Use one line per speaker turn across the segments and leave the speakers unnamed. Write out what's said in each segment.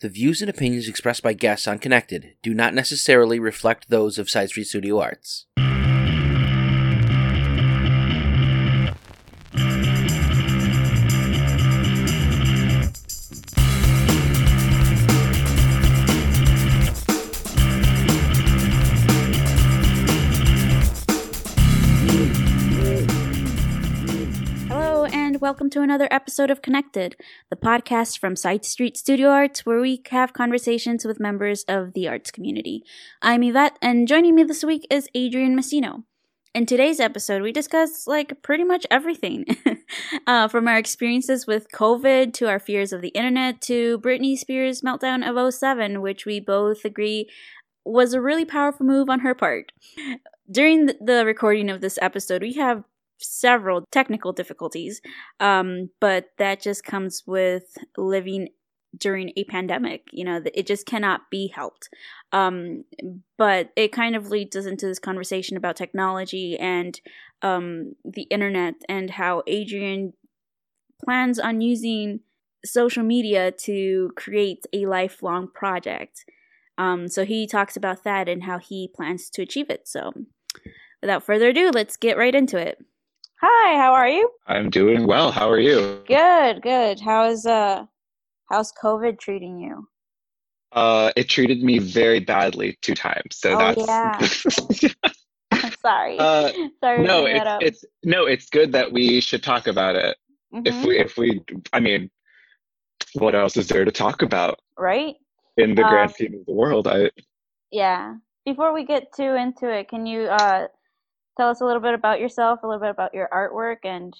The views and opinions expressed by guests on Connected do not necessarily reflect those of Side Street Studio Arts.
Welcome to another episode of Connected, the podcast from Side Street Studio Arts, where we have conversations with members of the arts community. I'm Yvette, and joining me this week is Adrian Messino. In today's episode, we discuss like pretty much everything uh, from our experiences with COVID to our fears of the internet to Britney Spears' meltdown of 07, which we both agree was a really powerful move on her part. During the recording of this episode, we have several technical difficulties, um, but that just comes with living during a pandemic. You know, it just cannot be helped. Um, but it kind of leads us into this conversation about technology and um, the internet and how Adrian plans on using social media to create a lifelong project. Um, so he talks about that and how he plans to achieve it. So without further ado, let's get right into it. Hi, how are you?
I'm doing well. How are you?
Good, good. How's uh how's COVID treating you?
Uh, it treated me very badly two times. So
Oh,
that's
I'm sorry.
Uh,
sorry
no, it's it's no, it's good that we should talk about it. If
Mhm,
we if we I mean, what else is there to talk about
right?
in the
Um,
grand scheme of the world? I
Yeah. Before we get too into it, can you uh tell us a little bit about yourself, a little bit about your artwork and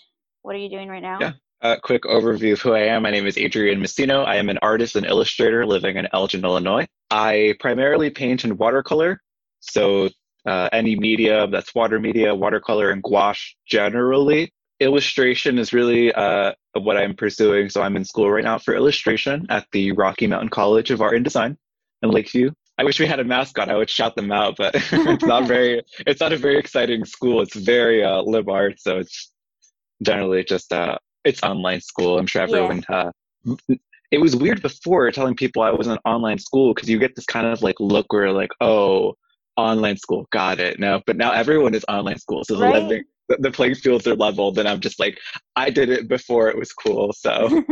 what are you doing right now?
Yeah. a quick overview of who I am. My name is Adrian Messino. I am an artist and illustrator living in Elgin, Illinois. I primarily paint in watercolor, so uh, any media that's water media, watercolor, and gouache generally. Illustration is really uh, what I'm pursuing. So I'm in school right now for illustration at the Rocky Mountain College of Art and Design in Lakewood. I wish we had a mascot. I would shout them out, but it's not very. It's not a very exciting school. It's very uh, lib art, so it's generally just uh, it's online school. I'm sure
Yeah.
everyone. Uh, it was weird before telling people I was in online school because you get this kind of like look where like, oh, online school, got it. No, but now everyone is online school, so the,
Right.
the, the playing fields are leveled, and I'm just like, I did it before it was cool. So,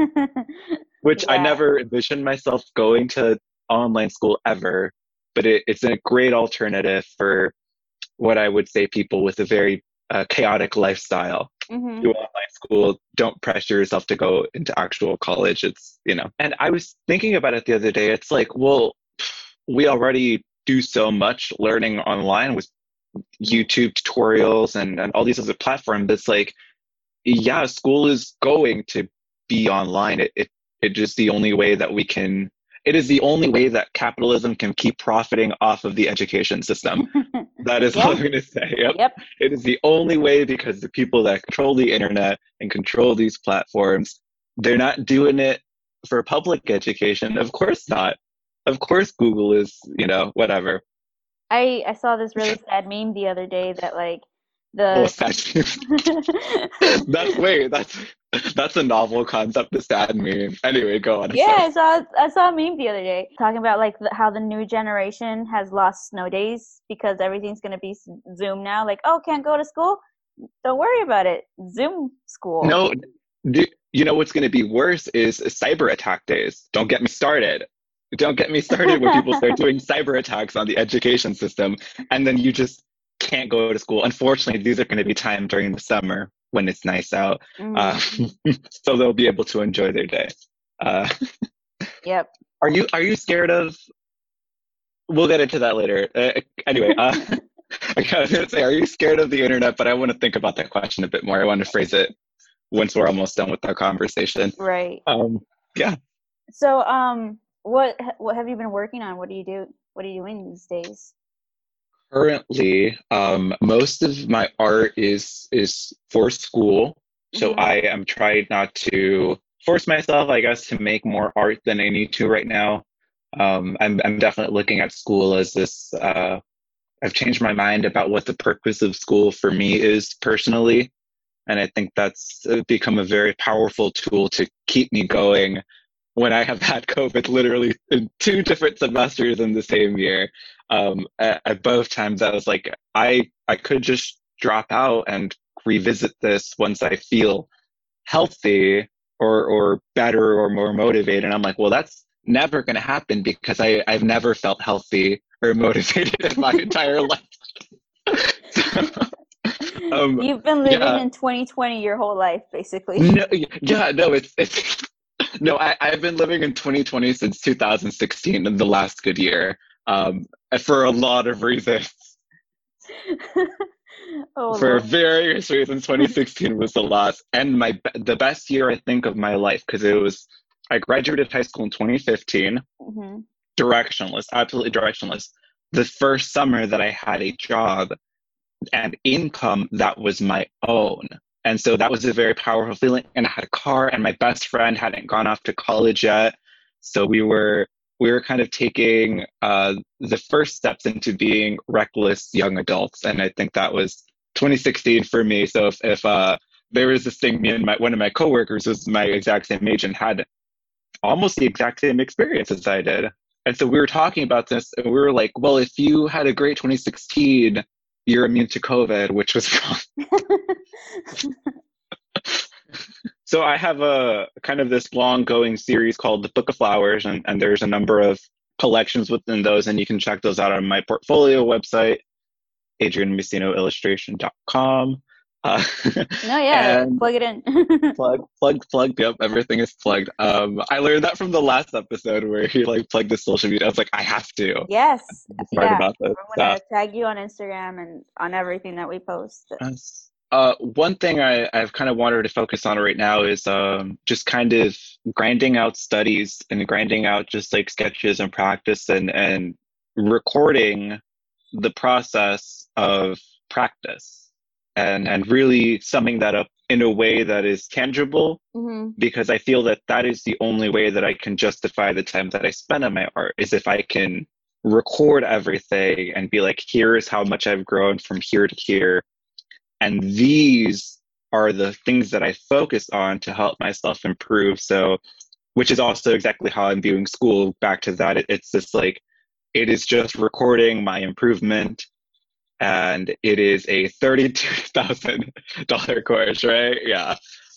which I never envisioned myself going to online school ever, but it, it's a great alternative for what I would say people with a very uh, chaotic lifestyle.
Mhm.
do online school don't pressure yourself to go into actual college. It's you know and i was thinking about it the other day. It's like well we already do so much learning online with youtube tutorials and, and all these other platforms. It's like yeah school is going to be online. It, it it just the only way that we can it is the only way that capitalism can keep profiting off of the education system that is all i'm going to say yep
yep.
it is the only way because the people that control the internet and control these platforms, they're not doing it for public education. Of course not. Of course Google is, you know, whatever.
I I saw this really sad meme the other day that like
Oh,
the
sad. that's wait, that's that's a novel concept, the sad meme. Anyway, go on.
Yeah, I saw I saw a meme the other day talking about like the, how the new generation has lost snow days because everything's gonna be Zoom now. Like, oh, can't go to school? Don't worry about it. Zoom school.
No, do, you know what's going to be worse is cyber attack days. Don't get me started. Don't get me started when people start doing cyber attacks on the education system, and then you just can't go to school. Unfortunately, these are going to be timed during the summer when it's nice out,
Mhm.
uh, so they'll be able to enjoy their day. Uh,
yep.
are you are you scared of? We'll get into that later. Uh, anyway, uh, I was going to say, are you scared of the internet? But I want to think about that question a bit more. I want to phrase it once we're almost done with our conversation.
Right.
Um, yeah.
So, um, what what have you been working on? What do you do? What are you doing these days?
Currently, um, most of my art is is for school, so
Mhm.
I am trying not to force myself, I guess, to make more art than I need to right now. Um, I'm I'm definitely looking at school as this. Uh, I've changed my mind about what the purpose of school for me is personally, and I think that's uh, become a very powerful tool to keep me going when I have had COVID literally in two different semesters in the same year. Um, at, at both times, I was like, I I could just drop out and revisit this once I feel healthy or or better or more motivated. And I'm like, well, that's never going to happen because I I've never felt healthy or motivated in my entire life.
so, um, You've been living yeah. in 2020 your whole life, basically.
No, yeah, no, it's it's no. I I've been living in 2020 since 2016, and the last good year, um, for a lot of reasons. oh, for various reasons, 2016 was the last and my the best year I think of my life because it was. I graduated high school in 2015. Mm-hmm. Directionless, absolutely directionless. The first summer that I had a job and income that was my own. And so that was a very powerful feeling. And I had a car, and my best friend hadn't gone off to college yet. So we were we were kind of taking uh, the first steps into being reckless young adults, and I think that was 2016 for me. So if, if uh, there was this thing, me and my one of my coworkers was my exact same age and had almost the exact same experience as I did. And so we were talking about this, and we were like, "Well, if you had a great 2016, you're immune to COVID, which was wrong. so I have a kind of this long going series called the Book of Flowers, and, and there's a number of collections within those, and you can check those out on my portfolio website, adrianmessinoillustration.com.
Uh, no, yeah, plug it in.
plug, plug, plug. Yep, everything is plugged. Um, I learned that from the last episode where he like plugged the social media. I was like, I have to.
Yes, yeah. About this. I'm gonna tag you on Instagram and on everything that we post.
Yes. Uh, one thing I, I've kind of wanted to focus on right now is um, just kind of grinding out studies and grinding out just like sketches and practice and and recording the process of practice and and really summing that up in a way that is tangible mm-hmm. because i feel that that is the only way that i can justify the time that i spend on my art is if i can record everything and be like here is how much i've grown from here to here and these are the things that i focus on to help myself improve so which is also exactly how i'm viewing school back to that it, it's just like it is just recording my improvement and it is a $32,000 course, right? Yeah.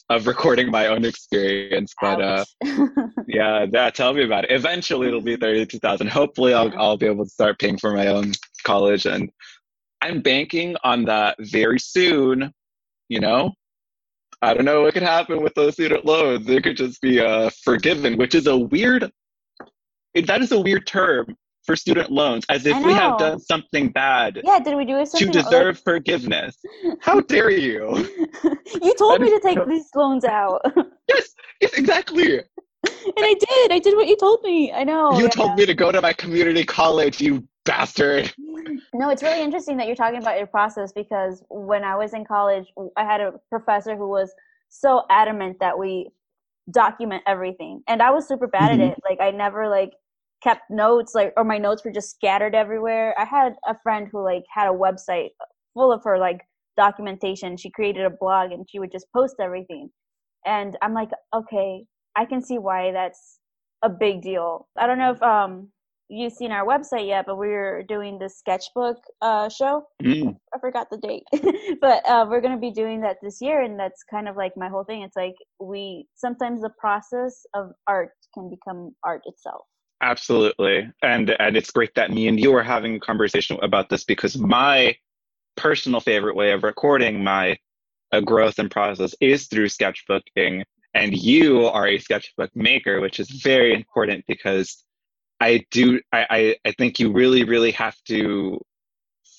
Of recording my own experience. But uh, yeah, yeah, tell me about it. Eventually it'll be 32,000. Hopefully I'll, I'll be able to start paying for my own college. And I'm banking on that very soon, you know? I don't know what could happen with those student loans. They could just be uh, forgiven, which is a weird, that is a weird term for student loans as if we have done something bad.
Yeah, did we do something
to deserve like... forgiveness? How dare you?
you told me to take these loans out.
yes, yes, exactly. And
I did. I did what you told me. I know.
You yeah. told me to go to my community college, you bastard.
No, it's really interesting that you're talking about your process because when I was in college, I had a professor who was so adamant that we document everything. And I was super bad mm-hmm. at it. Like I never like kept notes like or my notes were just scattered everywhere i had a friend who like had a website full of her like documentation she created a blog and she would just post everything and i'm like okay i can see why that's a big deal i don't know if um you've seen our website yet but we're doing the sketchbook uh show? Mm. i forgot the date. But uh we're going to be doing that this year and that's kind of like my whole thing. It's like we sometimes the process of art can become art itself.
Absolutely. And and it's great that me and you are having a conversation about this because my personal favorite way of recording my uh, growth and process is through sketchbooking. And you are a sketchbook maker which is very important because I do I, I, I think you really, really have to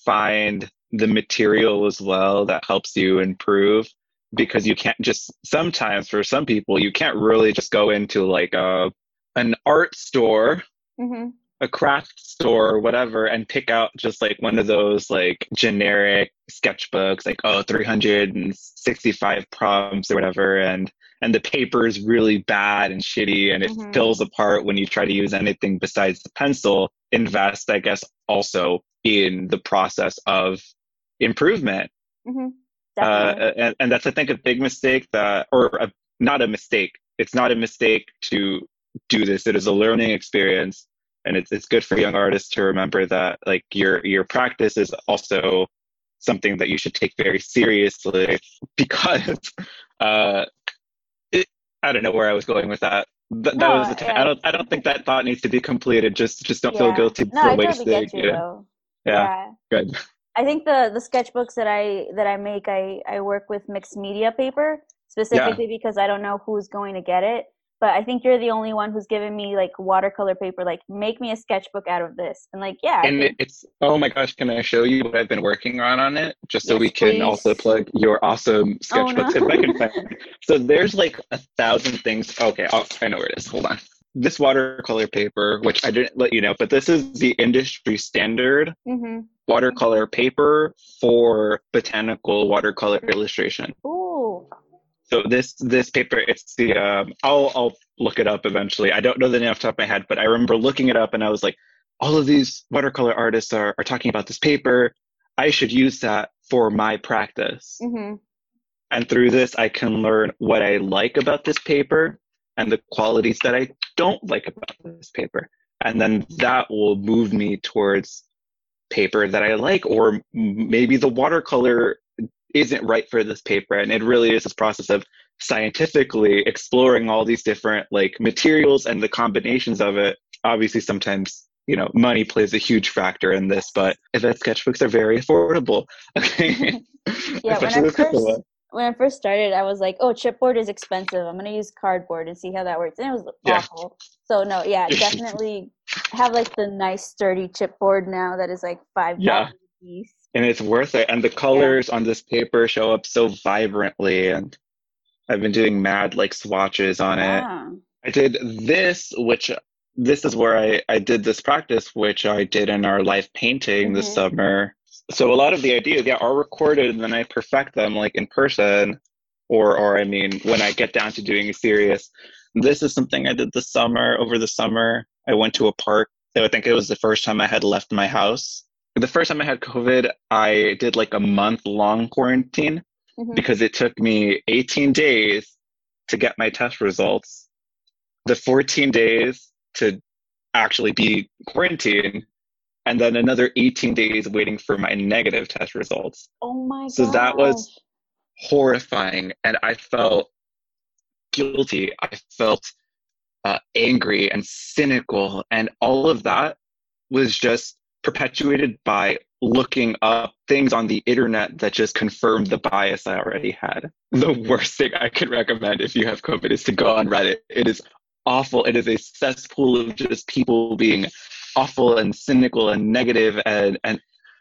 find the material as well that helps you improve because you can't just sometimes for some people you can't really just go into like a an art store, mm-hmm. a craft store, or whatever, and pick out just like one of those like generic sketchbooks, like oh, 365 prompts or whatever, and and the paper is really bad and shitty, and it mm-hmm. fills apart when you try to use anything besides the pencil. Invest, I guess, also in the process of improvement. Mm-hmm. Uh, and, and that's, I think, a big mistake that, or a, not a mistake. It's not a mistake to do this. It is a learning experience, and it's it's good for young artists to remember that like your your practice is also something that you should take very seriously because uh, I don't know where I was going with that. Th- that
No,
was the t-
yeah.
I don't I don't think that thought needs to be completed. Just just don't
Yeah.
feel guilty
No,
for
I
wasting.
totally get you
yeah. yeah, good.
I think the the sketchbooks that I that I make, I I work with mixed media paper specifically because I don't know who's going to get it. But I think you're the only one who's given me like watercolor paper. Like, make me a sketchbook out of this, and like, yeah,
and
think-
it's oh my gosh can i show you what i've been working on on it just so
Yes,
we can
please.
also plug your awesome
Oh, no.
sketchbooks if i can find so there's like a thousand things okay I'll, i know where it is hold on this watercolor paper which i didn't let you know but this is the industry standard
Mhm.
watercolor paper for botanical watercolor illustration
Ooh,
so this this paper, it's the um, I'll I'll look it up eventually. I don't know the name off the top of my head, but I remember looking it up and I was like, all of these watercolor artists are are talking about this paper. I should use that for my practice.
hmm
And through this, I can learn what I like about this paper and the qualities that I don't like about this paper. And then that will move me towards paper that I like, or maybe the watercolor isn't right for this paper. And it really is this process of scientifically exploring all these different like materials and the combinations of it. Obviously, sometimes you know money plays a huge factor in this, but Yvette sketchbooks are very affordable. Okay.
Yeah, when I
Especially the purple
first- when I first started, I was like, "Oh, chipboard is expensive. I'm gonna use cardboard and see how that works." And it was
Yeah.
awful. So no, yeah, definitely have like the nice sturdy chipboard now that is like five
Yeah.
dollars a piece.
And it's worth it. And the colors on this paper show up so vibrantly. And i've been doing mad like swatches on it.
Ah.
i did this which this is where i i did this practice which i did in our live painting this
Mhm.
summer. So a lot of the ideas yeah are recorded and then i perfect them like in person. Or or i mean when i get down to doing a serious. This is something i did this summer. Over the summer i went to a park. I think it was the first time i had left my house the first time I had COVID, I did like a month long quarantine
Mhm.
because it took me 18 days to get my test results, the 14 days to actually be quarantined, and then another 18 days waiting for my negative test results.
Oh my god.
So that was horrifying. And I felt guilty. I felt uh, angry and cynical. And all of that was just perpetuated by looking up things on the internet that just confirmed the bias I already had. The worst thing I could recommend if you have COVID is to go on Reddit. It is awful. It is a cesspool of just people being awful and cynical and negative and and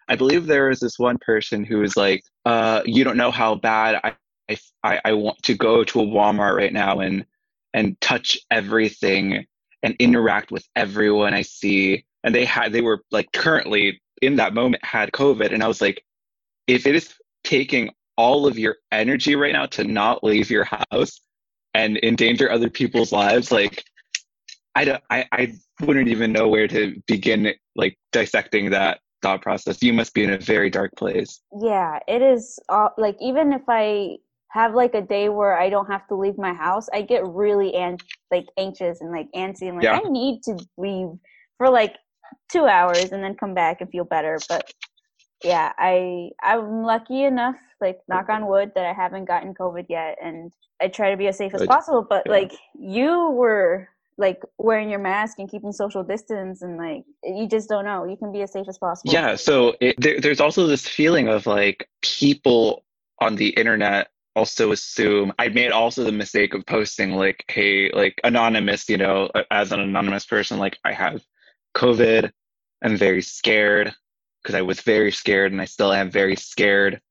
I believe there is this one person who was like, uh, you don't know how bad I, I, I want to go to a Walmart right now and, and touch everything and interact with everyone I see. And they had, they were like currently in that moment had COVID. And I was like, if it is taking all of your energy right now to not leave your house and endanger other people's lives, like, I, don't, I, I wouldn't even know where to begin like dissecting that thought process. You must be in a very dark place.
yeah, it is uh, like even if I have like a day where I don't have to leave my house, I get really an- like anxious and like antsy and like
Yeah.
I need to leave for like 2 hours and then come back and feel better, but yeah, I I'm lucky enough like knock on wood that I haven't gotten covid yet and I try to be as safe as possible, but
Yeah.
like you were like wearing your mask and keeping social distance and like you just don't know. You can be as safe as possible.
Yeah. So it, there, there's also this feeling of like people on the internet also assume I made also the mistake of posting like, hey, like anonymous, you know, as an anonymous person, like I have COVID. I'm very scared because I was very scared and I still am very scared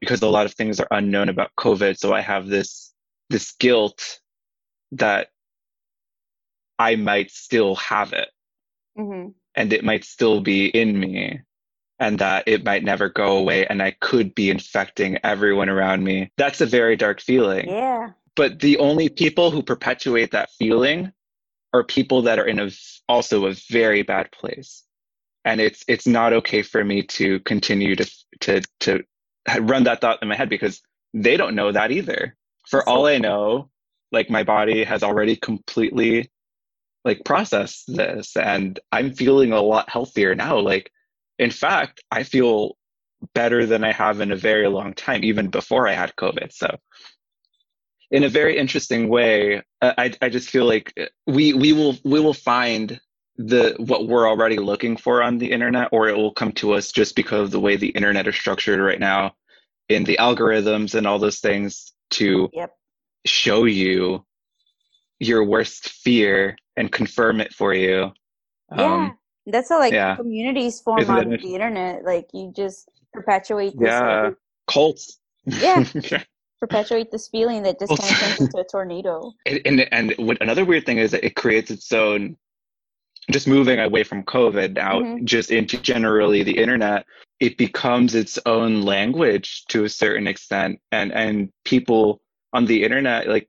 because a lot of things are unknown about COVID. So I have this this guilt that I might still have it
hmm
and it might still be in me and that it might never go away and I could be infecting everyone around me. That's a very dark feeling.
Yeah.
But the only people who perpetuate that feeling are people that are in a also a very bad place. And it's it's not okay for me to continue to to to run that thought in my head because they don't know that either. For all I know, like my body has already completely like processed this and i'm feeling a lot healthier now like in fact i feel better than i have in a very long time even before i had covid so in a very interesting way i i just feel like we we will we will find the what we're already looking for on the internet or it will come to us just because of the way the internet is structured right now in the algorithms and all those things to
Yep.
show you your worst fear and confirm it for you
Yeah.
um,
That's how like
yeah.
communities form
Isn't
on the internet. Like you just perpetuate this
yeah
like,
cults
Yeah. perpetuate this feeling that just kind of turns into a tornado.
and and, and what, another weird thing is that it creates its own just moving away from covid now
Mhm.
just into generally the internet it becomes its own language to a certain extent and and people on the internet like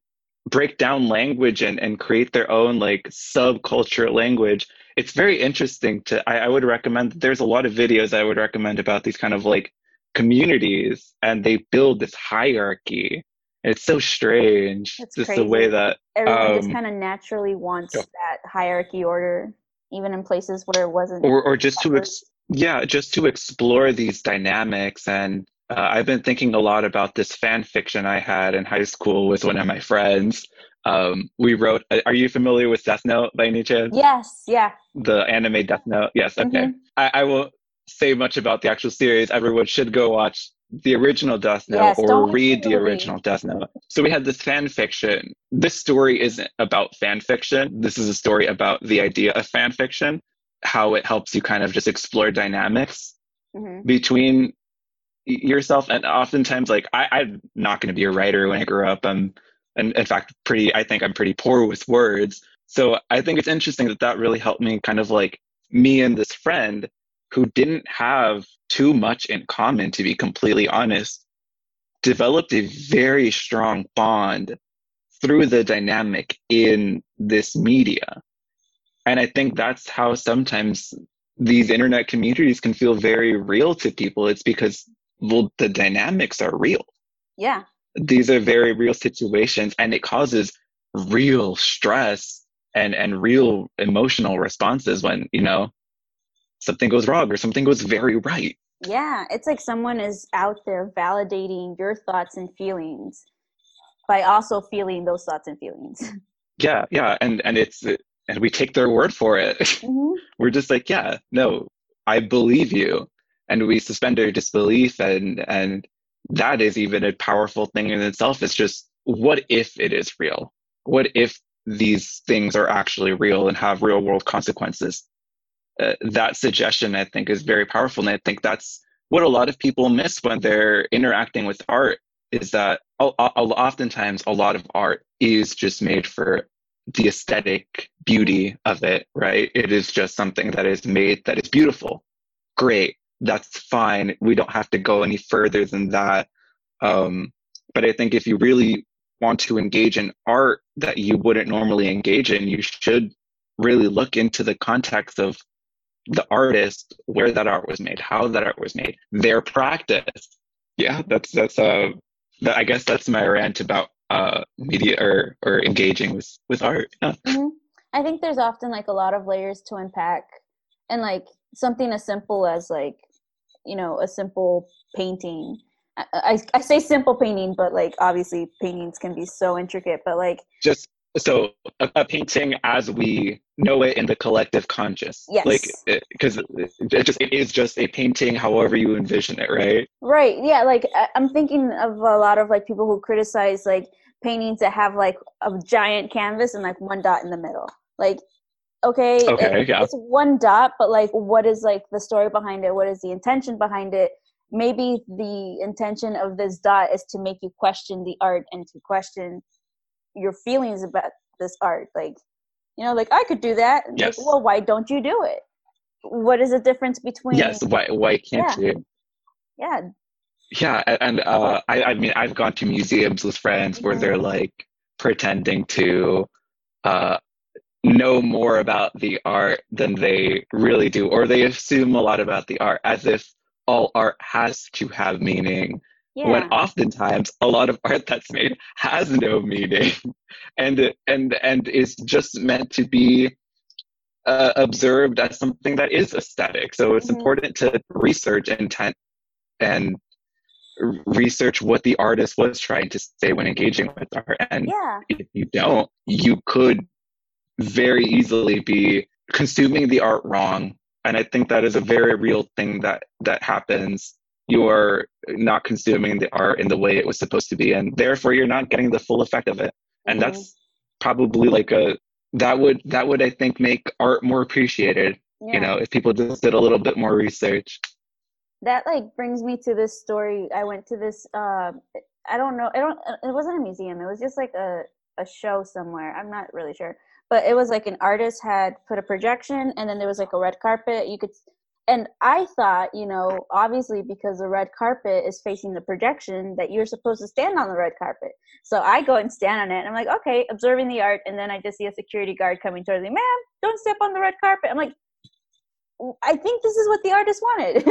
break down language and and create their own like subculture language it's very interesting to I, I would recommend there's a lot of videos i would recommend about these kind of like communities and they build this hierarchy And it's so strange
That's
just the way that
Everyone just
Um,
kind of naturally wants
yeah.
that hierarchy order, even in places where it wasn't.
or or just to ex- yeah just to explore these dynamics and uh, i've been thinking a lot about this fan fiction i had in high school with one of my friends um, we wrote are you familiar with death note by any chance
yes, yeah.
the anime death note yes okay
Mhm.
I, I won't say much about the actual series. Everyone should go watch the original death note
Yes,
or read
the
original. death note. So we had this fan fiction. This story isn't about fan fiction. This is a story about the idea of fan fiction how it helps you kind of just explore dynamics
hmm
between yourself and oftentimes like I, i'm not going to be a writer when i grew up. I'm and in fact pretty i think i'm pretty poor with words. So i think it's interesting that that really helped me kind of like me and this friend who didn't have too much in common to be completely honest developed a very strong bond through the dynamic in this media. And i think that's how sometimes these internet communities can feel very real to people. It's because well the dynamics are real.
Yeah.
these are very real situations and it causes real stress and and real emotional responses when you know something goes wrong or something goes very right.
Yeah, it's like someone is out there validating your thoughts and feelings by also feeling those thoughts and feelings.
yeah yeah and and it's and we take their word for it.
Hmm
we're just like yeah no i believe you. And we suspend our disbelief and and that is even a powerful thing in itself. It's just what if it is real? What if these things are actually real and have real world consequences uh, that suggestion i think is very powerful and i think that's what a lot of people miss when they're interacting with art is that oftentimes a lot of art is just made for the aesthetic beauty of it, right? It is just something that is made that is beautiful. Great. That's fine. We don't have to go any further than that. Um, but I think if you really want to engage in art that you wouldn't normally engage in, you should really look into the context of the artist, where that art was made, how that art was made, their practice. Yeah, that's that's uh that, I guess that's my rant about uh media or or engaging with with art. Yeah.
hmm I think there's often like a lot of layers to unpack, and like something as simple as like, you know, a simple painting. I, I, I say simple painting, but like obviously paintings can be so intricate. But like,
Just so a, a painting as we know it in the collective conscious.
Yes.
Like because it, it just it is just a painting however you envision it, right?
right? Yeah, like I'm thinking of a lot of like people who criticize like paintings that have like a giant canvas and like one dot in the middle. Like, okay, it-
Okay, yeah.
it's one dot, but like, what is like the story behind it? What is the intention behind it? Maybe the intention of this dot is to make you question the art and to question your feelings about this art. Like, you know, like I could do that.
Yes.
Like, well, why don't you do it? What is the difference between?
Yes, why why can't
Yeah.
you?
Yeah.
Yeah, and uh, I, I mean, I've gone to museums with friends where
Mhm.
they're like pretending to uh, know more about the art than they really do, or they assume a lot about the art as if all art has to have meaning.
Yeah.
when oftentimes a lot of art that's made has no meaning and and and is just meant to be uh, observed as something that is aesthetic so it's
Mhm.
important to research intent and research what the artist was trying to say when engaging with art and
yeah.
if you don't you could very easily be consuming the art wrong and i think that is a very real thing that that happens you're not consuming the art in the way it was supposed to be and therefore you're not getting the full effect of it and
Mhm.
that's probably like a that would that would i think make art more appreciated
Yeah.
you know if people just did a little bit more research
that like brings me to this story i went to this uh i don't know i don't it wasn't a museum it was just like a a show somewhere i'm not really sure but it was like an artist had put a projection and then there was like a red carpet you could and i thought you know obviously because the red carpet is facing the projection that you're supposed to stand on the red carpet so i go and stand on it and i'm like okay observing the art and then i just see a security guard coming towards me ma'am don't step on the red carpet i'm like I think this is what the artist wanted.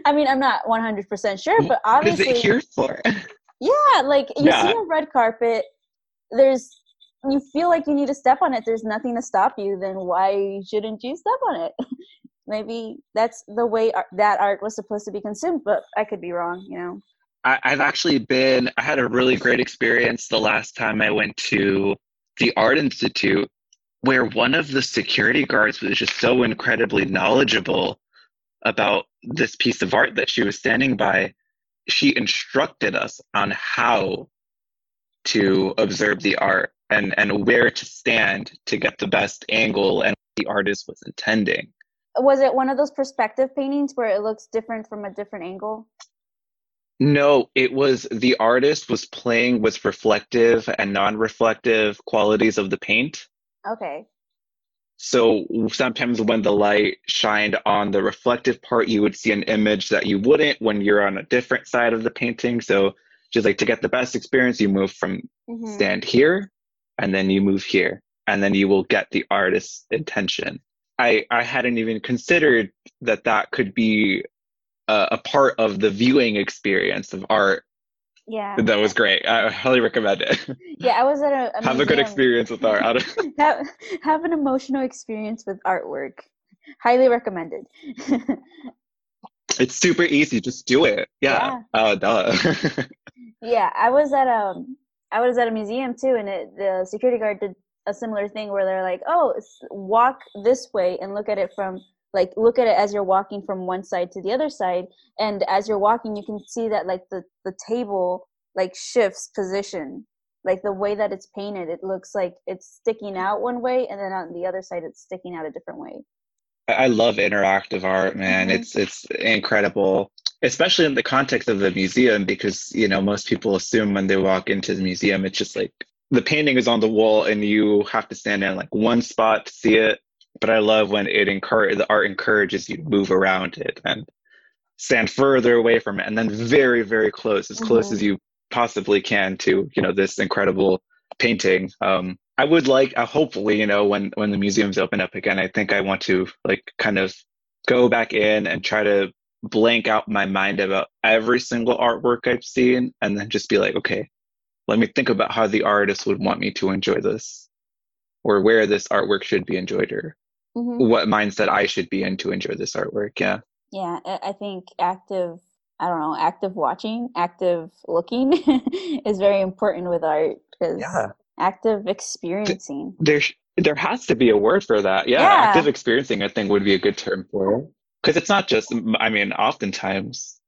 I mean, I'm not 100% sure, but
what is
obviously,
it here for
yeah, like you
Yeah.
see a red carpet, there's you feel like you need to step on it. There's nothing to stop you. Then why shouldn't you step on it? Maybe that's the way that art was supposed to be consumed, but I could be wrong. You know?
I, I've actually been, I had a really great experience the last time I went to the Art Institute, where one of the security guards was just so incredibly knowledgeable about this piece of art that she was standing by. She instructed us on how to observe the art and, and where to stand to get the best angle and what the artist was intending.
Was it one of those perspective paintings where it looks different from a different angle?
No, it was the artist was playing with reflective and non-reflective qualities of the paint.
Okay.
So sometimes when the light shined on the reflective part, you would see an image that you wouldn't when you're on a different side of the painting. So just like to get the best experience, you move from
Mhm.
stand here and then you move here and then you will get the artist's intention. I, I hadn't even considered that that could be a, a part of the viewing experience of art.
Yeah.
That was great. I highly recommend it.
Yeah, I was at a, a
Have a good experience with art.
have, have an emotional experience with artwork. Highly recommended.
It's super easy. Just do it. Yeah. Uh, duh.
yeah, I was at um I was at a museum too, and it, the security guard did a similar thing where they're like, "Oh, walk this way and look at it from like look at it as you're walking from one side to the other side, and as you're walking, you can see that like the the table like shifts position." Like the way that it's painted, it looks like it's sticking out one way, and then on the other side, it's sticking out a different way.
I love interactive art, man.
Mhm.
It's it's incredible, especially in the context of the museum, because you know most people assume when they walk into the museum, it's just like the painting is on the wall and you have to stand in like one spot to see it. But I love when it encourage the art encourages you to move around it and stand further away from it, and then very very close, as close
Mhm.
as you possibly can to you know this incredible painting. Um, I would like, uh, hopefully, you know, when when the museums open up again, I think I want to like kind of go back in and try to blank out my mind about every single artwork I've seen, and then just be like, okay, let me think about how the artist would want me to enjoy this, or where this artwork should be enjoyed, or
Mm-hmm.
what mindset I should be in to enjoy this artwork. Yeah.
Yeah, I think active, I don't know, active watching, active looking is very important with art because
Yeah.
active experiencing.
there there has to be a word for that yeah,
Yeah.
active experiencing i think would be a good term for it because it's not just i mean oftentimes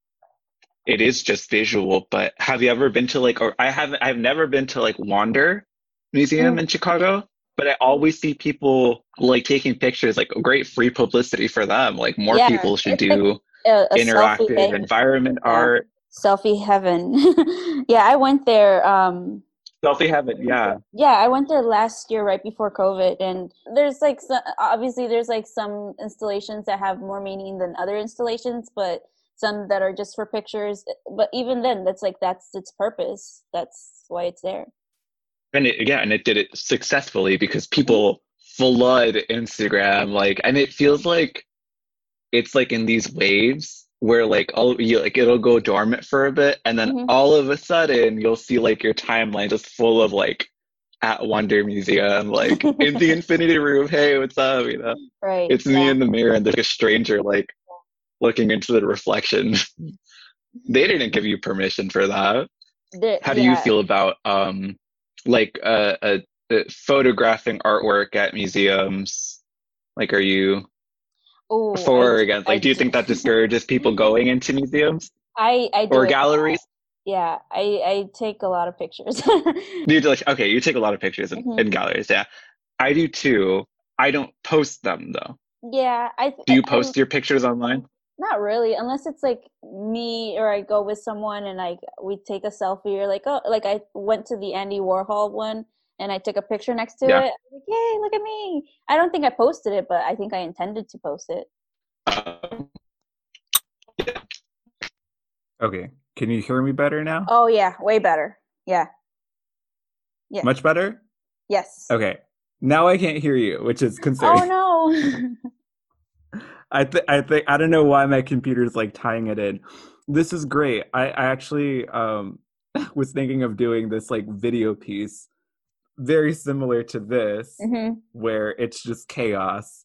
it is just visual but have you ever been to like or i haven't i've never been to like wonder museum
Mm.
in chicago but i always see people like taking pictures like great free publicity for them like more
Yeah,
people should
like
do
A, a
interactive environment
Yeah.
art
Selfie heaven. yeah, I went there. Um,
selfie heaven yeah
yeah, I went there last year right before COVID, and there's like so, obviously there's like some installations that have more meaning than other installations, but some that are just for pictures. But even then, that's like that's its purpose. That's why it's there.
and it, yeah, and it did it successfully because people flood Instagram, like, and it feels like it's like in these waves where like all you like it'll go dormant for a bit and then
Mhm.
all of a sudden you'll see like your timeline just full of like at Wonder Museum, like in the Infinity Room, hey, what's up? You know,
Right.
it's me in the mirror and there's a stranger like looking into the reflection. they didn't give you permission for that.
The-
How do you feel about um like uh, uh, uh photographing artwork at museums? Like, are you
Ooh,
for or
I-
against?
I
Like, do you think that discourages people going into museums
I I do
or galleries?
Yeah, I I take a lot of pictures.
You do like okay, you take a lot of pictures in,
Mhm.
in galleries, yeah. I do too. I don't post them though.
yeah, I th-
Do you
I-
post your pictures online?
Not really, unless it's like me or I go with someone and like we take a selfie or like oh like I went to the Andy Warhol one and I took a picture next to
Yeah.
it. Like, Yay, look at me. I don't think I posted it, but I think I intended to post it.
Um,
Okay. Can you hear me better now?
Oh yeah, way better. Yeah. yeah.
Much better?
Yes.
Okay. Now I can't hear you, which is concerning.
Oh no.
I think I think I don't know why my computer's like tying it in. This is great. I, I actually um was thinking of doing this like video piece very similar to this
hmm
where it's just chaos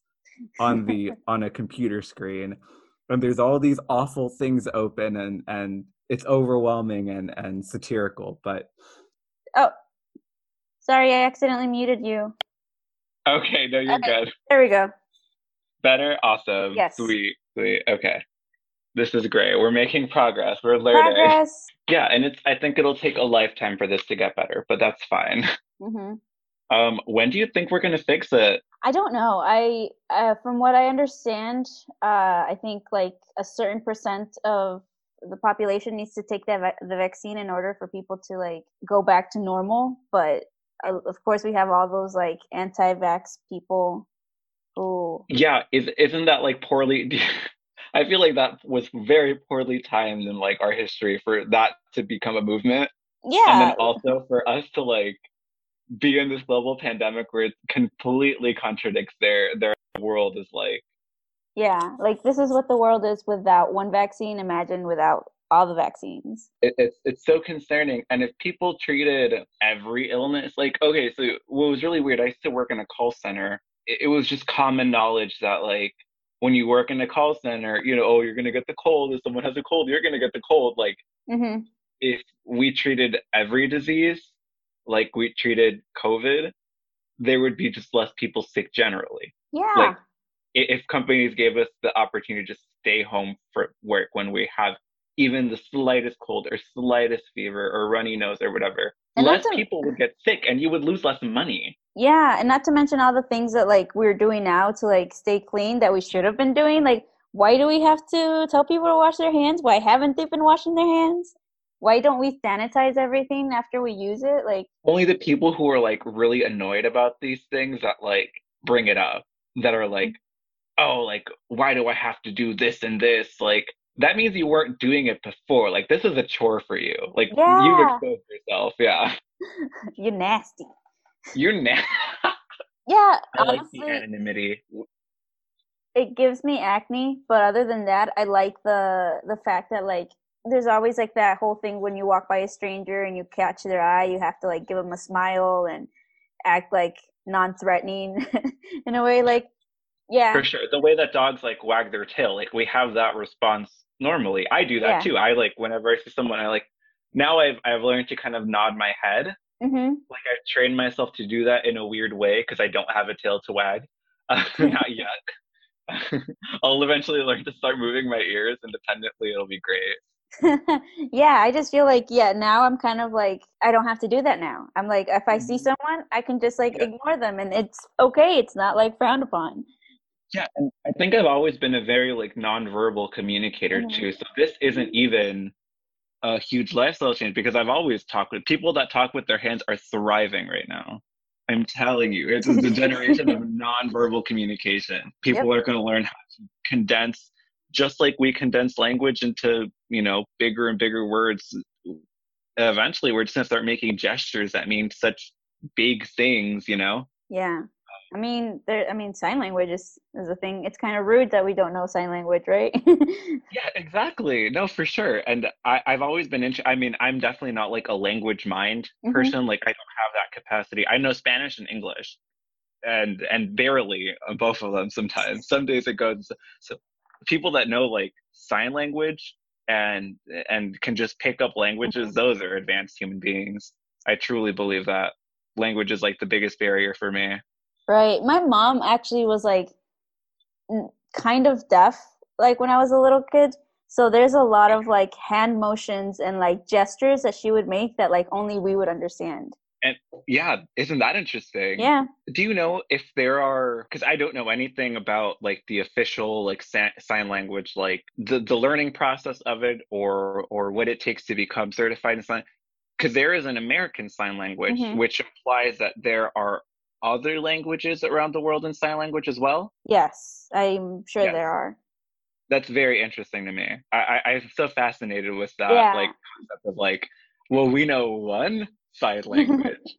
on the on a computer screen and there's all these awful things open and and it's overwhelming and and satirical but
Oh. Sorry, I accidentally muted you.
okay, no, you're
Okay.
good.
There we go.
Better, awesome,
Yes.
sweet, sweet. Okay, this is great. We're making progress. We're learning.
Progress.
Yeah, and it's. I think it'll take a lifetime for this to get better, but that's fine.
hmm
Um, when do you think we're gonna fix it?
I don't know. I, uh, from what I understand, uh, I think like a certain percent of the population needs to take the va- the vaccine in order for people to like go back to normal. But uh, of course, we have all those like anti-vax people who.
Yeah, is isn't that like poorly? I feel like that was very poorly timed in like our history for that to become a movement,
Yeah.
and then also for us to like be in this global pandemic where it completely contradicts their their world is like
yeah. Like this is what the world is without one vaccine. Imagine without all the vaccines.
it, it's it's so concerning. And if people treated every illness like okay, so what was really weird, I used to work in a call center. It, it was just common knowledge that like when you work in a call center, you know, oh, you're gonna get the cold. If someone has a cold, you're gonna get the cold. Like
hmm
if we treated every disease like we treated COVID, there would be just less people sick generally.
Yeah.
Like if companies gave us the opportunity to just stay home for work when we have even the slightest cold or slightest fever or runny nose or whatever,
And
less
to-
people would get sick and you would lose less money.
Yeah, and not to mention all the things that like we're doing now to like stay clean that we should have been doing. Like, why do we have to tell people to wash their hands? Why haven't they been washing their hands? Why don't we sanitize everything after we use it? Like,
Only the people who are like really annoyed about these things that like bring it up, that are like, mm-hmm. oh, like, why do I have to do this and this? Like, that means you weren't doing it before. Like, this is a chore for you. Like, you've exposed yourself. Yeah.
you're nasty.
You're na-
Yeah,
I like the anonymity.
it gives me acne, but other than that, I like the the fact that like there's always like that whole thing when you walk by a stranger and you catch their eye, you have to like give them a smile and act like non-threatening in a way like yeah.
For sure. The way that dogs like wag their tail, like we have that response normally. I do that
Yeah.
too. I like whenever I see someone, I like now I've I've learned to kind of nod my head.
Mhm.
Like I've trained myself to do that in a weird way because I don't have a tail to wag. Uh, not yet. I'll eventually learn to start moving my ears independently. It'll be great.
yeah, I just feel like yeah, now I'm kind of like I don't have to do that now. I'm like if I see
Mhm.
someone, I can just like
Yeah.
ignore them and it's okay. It's not like frowned upon.
Yeah, and I think I've always been a very like nonverbal communicator
Mhm.
too. So this isn't even a huge lifestyle change because I've always talked with people that talk with their hands are thriving right now. I'm telling you, it's the generation of nonverbal communication. People are going to learn how to condense, just like we condense language into you know bigger and bigger words. Eventually, we're just going to start making gestures that mean such big things. You know,
Yeah. I mean, there. I mean, sign language is is a thing. It's kind of rude that we don't know sign language, right?
Yeah, exactly. No, for sure. And I, I've always been into, I mean, I'm definitely not like a language mind
Mhm.
person. Like I don't have that capacity. I know Spanish and English and and barely both of them sometimes. Some days it goes so people that know like sign language and and can just pick up languages, those are advanced human beings. I truly believe that. Language is like the biggest barrier for me.
Right. My mom actually was like kind of deaf, like when I was a little kid. So there's a lot of like hand motions and like gestures that she would make that like only we would understand.
And Yeah, isn't that interesting?
Yeah.
Do you know if there are because I don't know anything about like the official like sa- sign language like the the learning process of it or or what it takes to become certified in sign because there is an American sign language
Mhm.
which implies that there are other languages around the world in sign language as well.
Yes, I'm sure
Yes.
there are.
That's very interesting to me. I, I I'm so fascinated with that
Yeah.
like concept of like well we know one sign language.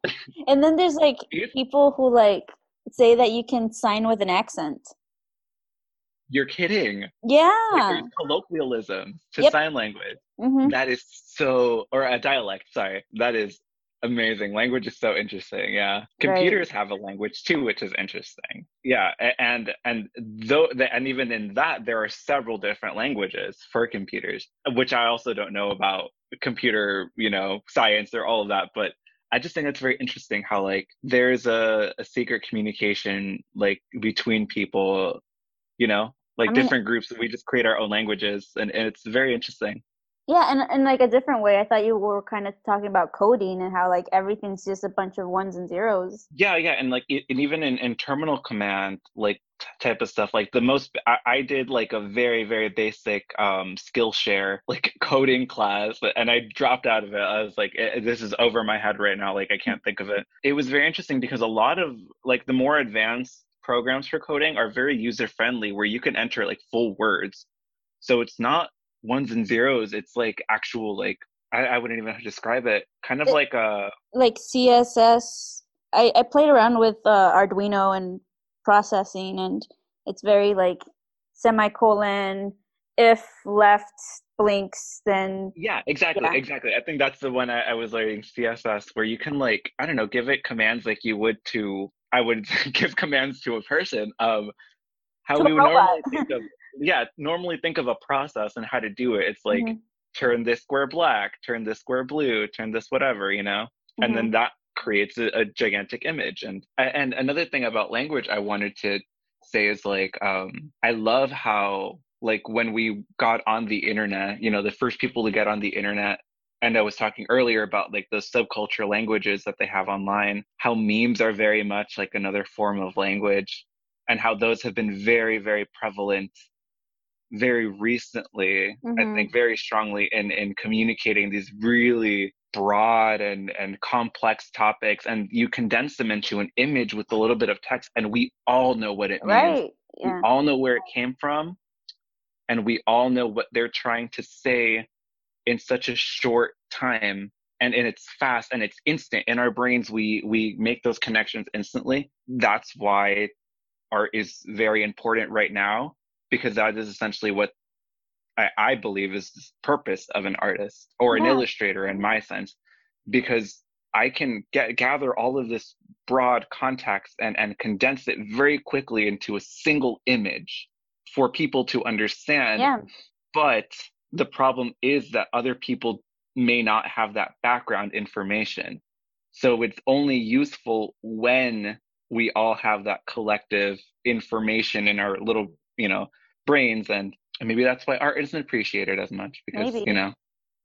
And then there's like people who like say that you can sign with an accent.
You're kidding.
Yeah.
there's colloquialisms to
Yep.
sign language.
hmm
That is so, or a dialect, sorry. That is amazing. Language is so interesting. Yeah. Computers have a language too, which is interesting. Yeah. And, and though, the, and even in that, there are several different languages for computers, which I also don't know about computer, you know, science or all of that. But I just think it's very interesting how like there's a, a secret communication like between people, you know, like
I mean-
different groups. We just create our own languages and, and it's very interesting.
Yeah, and in like a different way. I thought you were kind of talking about coding and how like everything's just a bunch of ones and zeros.
Yeah, yeah, and like and even in, in terminal command, like type of stuff, like the most I, I did like a very very basic um Skillshare like coding class, and I dropped out of it. I was like, "Eh, this is over my head right now. Like I can't think of it. It was very interesting because a lot of like the more advanced programs for coding are very user friendly, where you can enter like full words. So it's not ones and zeros. It's like actual like I, I wouldn't even describe it. Kind of
It-
like a
Like CSS. I I played around with uh, Arduino and processing, and it's very like semicolon. If left blinks, then
Yeah, exactly,
Yeah.
exactly. I think that's the one I, I was learning CSS, where you can like I don't know, give it commands like you would to I would give commands to a person. Um, how
To
we would normally think of yeah, normally think of a process and how to do it. It's like
Mhm.
turn this square black, turn this square blue, turn this whatever, you know, and
Mhm.
then that creates a, a gigantic image. And and another thing about language I wanted to say is like um, I love how like when we got on the internet, you know, the first people to get on the internet. And I was talking earlier about like those subculture languages that they have online, how memes are very much like another form of language, and how those have been very, very prevalent very recently, I
Mhm.
think very strongly in in communicating these really broad and and complex topics and you condense them into an image with a little bit of text and we all know what it means
right.
we all know where it came from and we all know what they're trying to say in such a short time and, and it's fast and it's instant in our brains we we make those connections instantly that's why art is very important right now because that is essentially what I, I believe is the purpose of an artist or an
Yeah.
illustrator in my sense because I can get gather all of this broad context and, and condense it very quickly into a single image for people to understand.
Yeah.
But the problem is that other people may not have that background information. So it's only useful when we all have that collective information in our little, you know, brains and and maybe that's why art isn't appreciated as much because
Maybe.
you know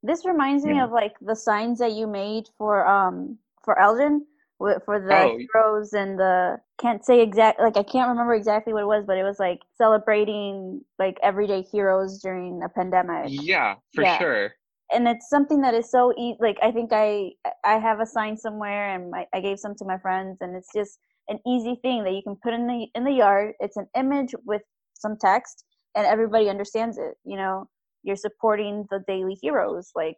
This reminds me of like the signs that you made for um for Elgin for the
Oh.
heroes and the can't say exact like I can't remember exactly what it was, but it was like celebrating like everyday heroes during a pandemic.
yeah for
Yeah.
sure
And it's something that is so e- like I think I I have a sign somewhere and I, I gave some to my friends and it's just an easy thing that you can put in the in the yard. It's an image with some text and everybody understands it. You know, you're supporting the daily heroes like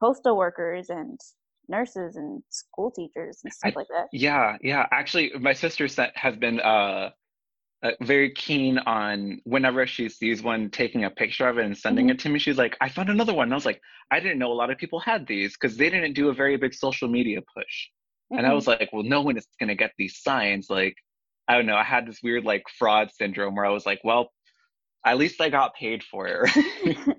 postal workers and nurses and school teachers and stuff
I-
like that.
Yeah, yeah. Actually, my sister sent, has been uh, uh, very keen on whenever she sees one taking a picture of it and sending
Mhm.
it to me. She's like, I found another one. And I was like, I didn't know a lot of people had these because they didn't do a very big social media push. And I
Mhm.
was like, well, no one is going to get these signs. Like, I don't know. I had this weird like fraud syndrome where I was like, well, at least I got paid for it.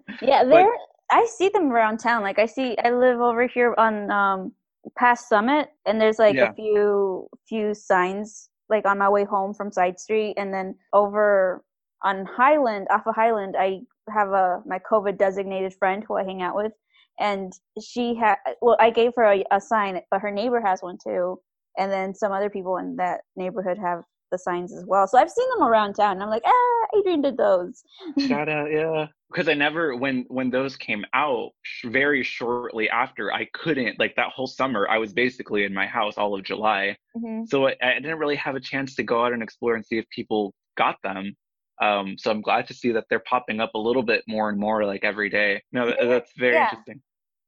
yeah, there. I see them around town. Like I see, I live over here on um past Summit, and there's like
Yeah.
a few few signs like on my way home from Side Street, and then over on Highland, off of Highland, I have a my COVID designated friend who I hang out with, and she had well, I gave her a, a sign, but her neighbor has one too, and then some other people in that neighborhood have the signs as well. So I've seen them around town. And I'm like, ah, Adrian did those.
Shout out, yeah. Because I never, when when those came out, very shortly after, I couldn't like that whole summer. I was basically in my house all of July,
hmm
so I, I didn't really have a chance to go out and explore and see if people got them. Um, so I'm glad to see that they're popping up a little bit more and more, like every day. No, th- that's very
yeah.
interesting.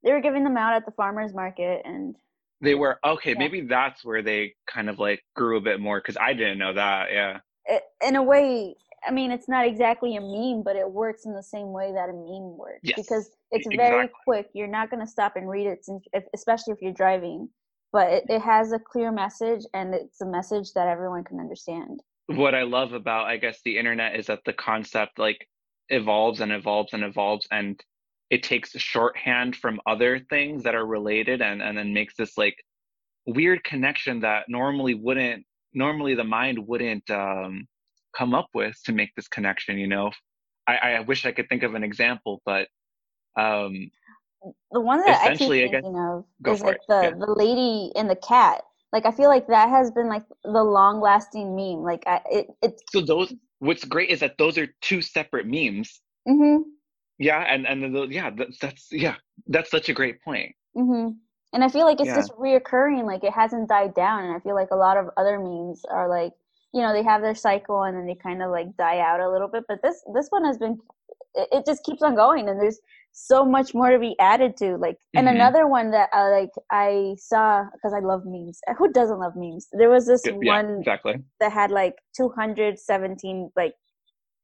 They were giving them out at the farmers market, and
They were okay.
Yeah.
Maybe that's where they kind of like grew a bit more because I didn't know that. Yeah.
it, in a way, I mean, it's not exactly a meme, but it works in the same way that a meme works
Yes,
because it's very
exactly.
quick. You're not going to stop and read it, especially if you're driving. But it, it has a clear message, and it's a message that everyone can understand.
what I love about I guess the internet is that the concept like evolves and evolves and evolves and it takes shorthand from other things that are related and and then makes this like weird connection that normally wouldn't normally the mind wouldn't um come up with to make this connection you know I, I wish I could think of an example but um
The one that I keep
I guess-
thinking of is like
it,
the
yeah.
the lady and the cat. Like I feel like that has been like the long lasting meme. Like I, it it's
so those what's great is that those are two separate memes
hmm
yeah and and then those, yeah that's, that's yeah that's such a great point
hmm And I feel like it's
Yeah.
just reoccurring, like it hasn't died down. And I feel like a lot of other memes are like, you know, they have their cycle and then they kind of like die out a little bit. But this this one has been, it, it just keeps on going, and there's so much more to be added to. Like, and
Mhm.
another one that uh, like I saw because I love memes. Who doesn't love memes? There was this
yeah
one
exactly
that had like 217 like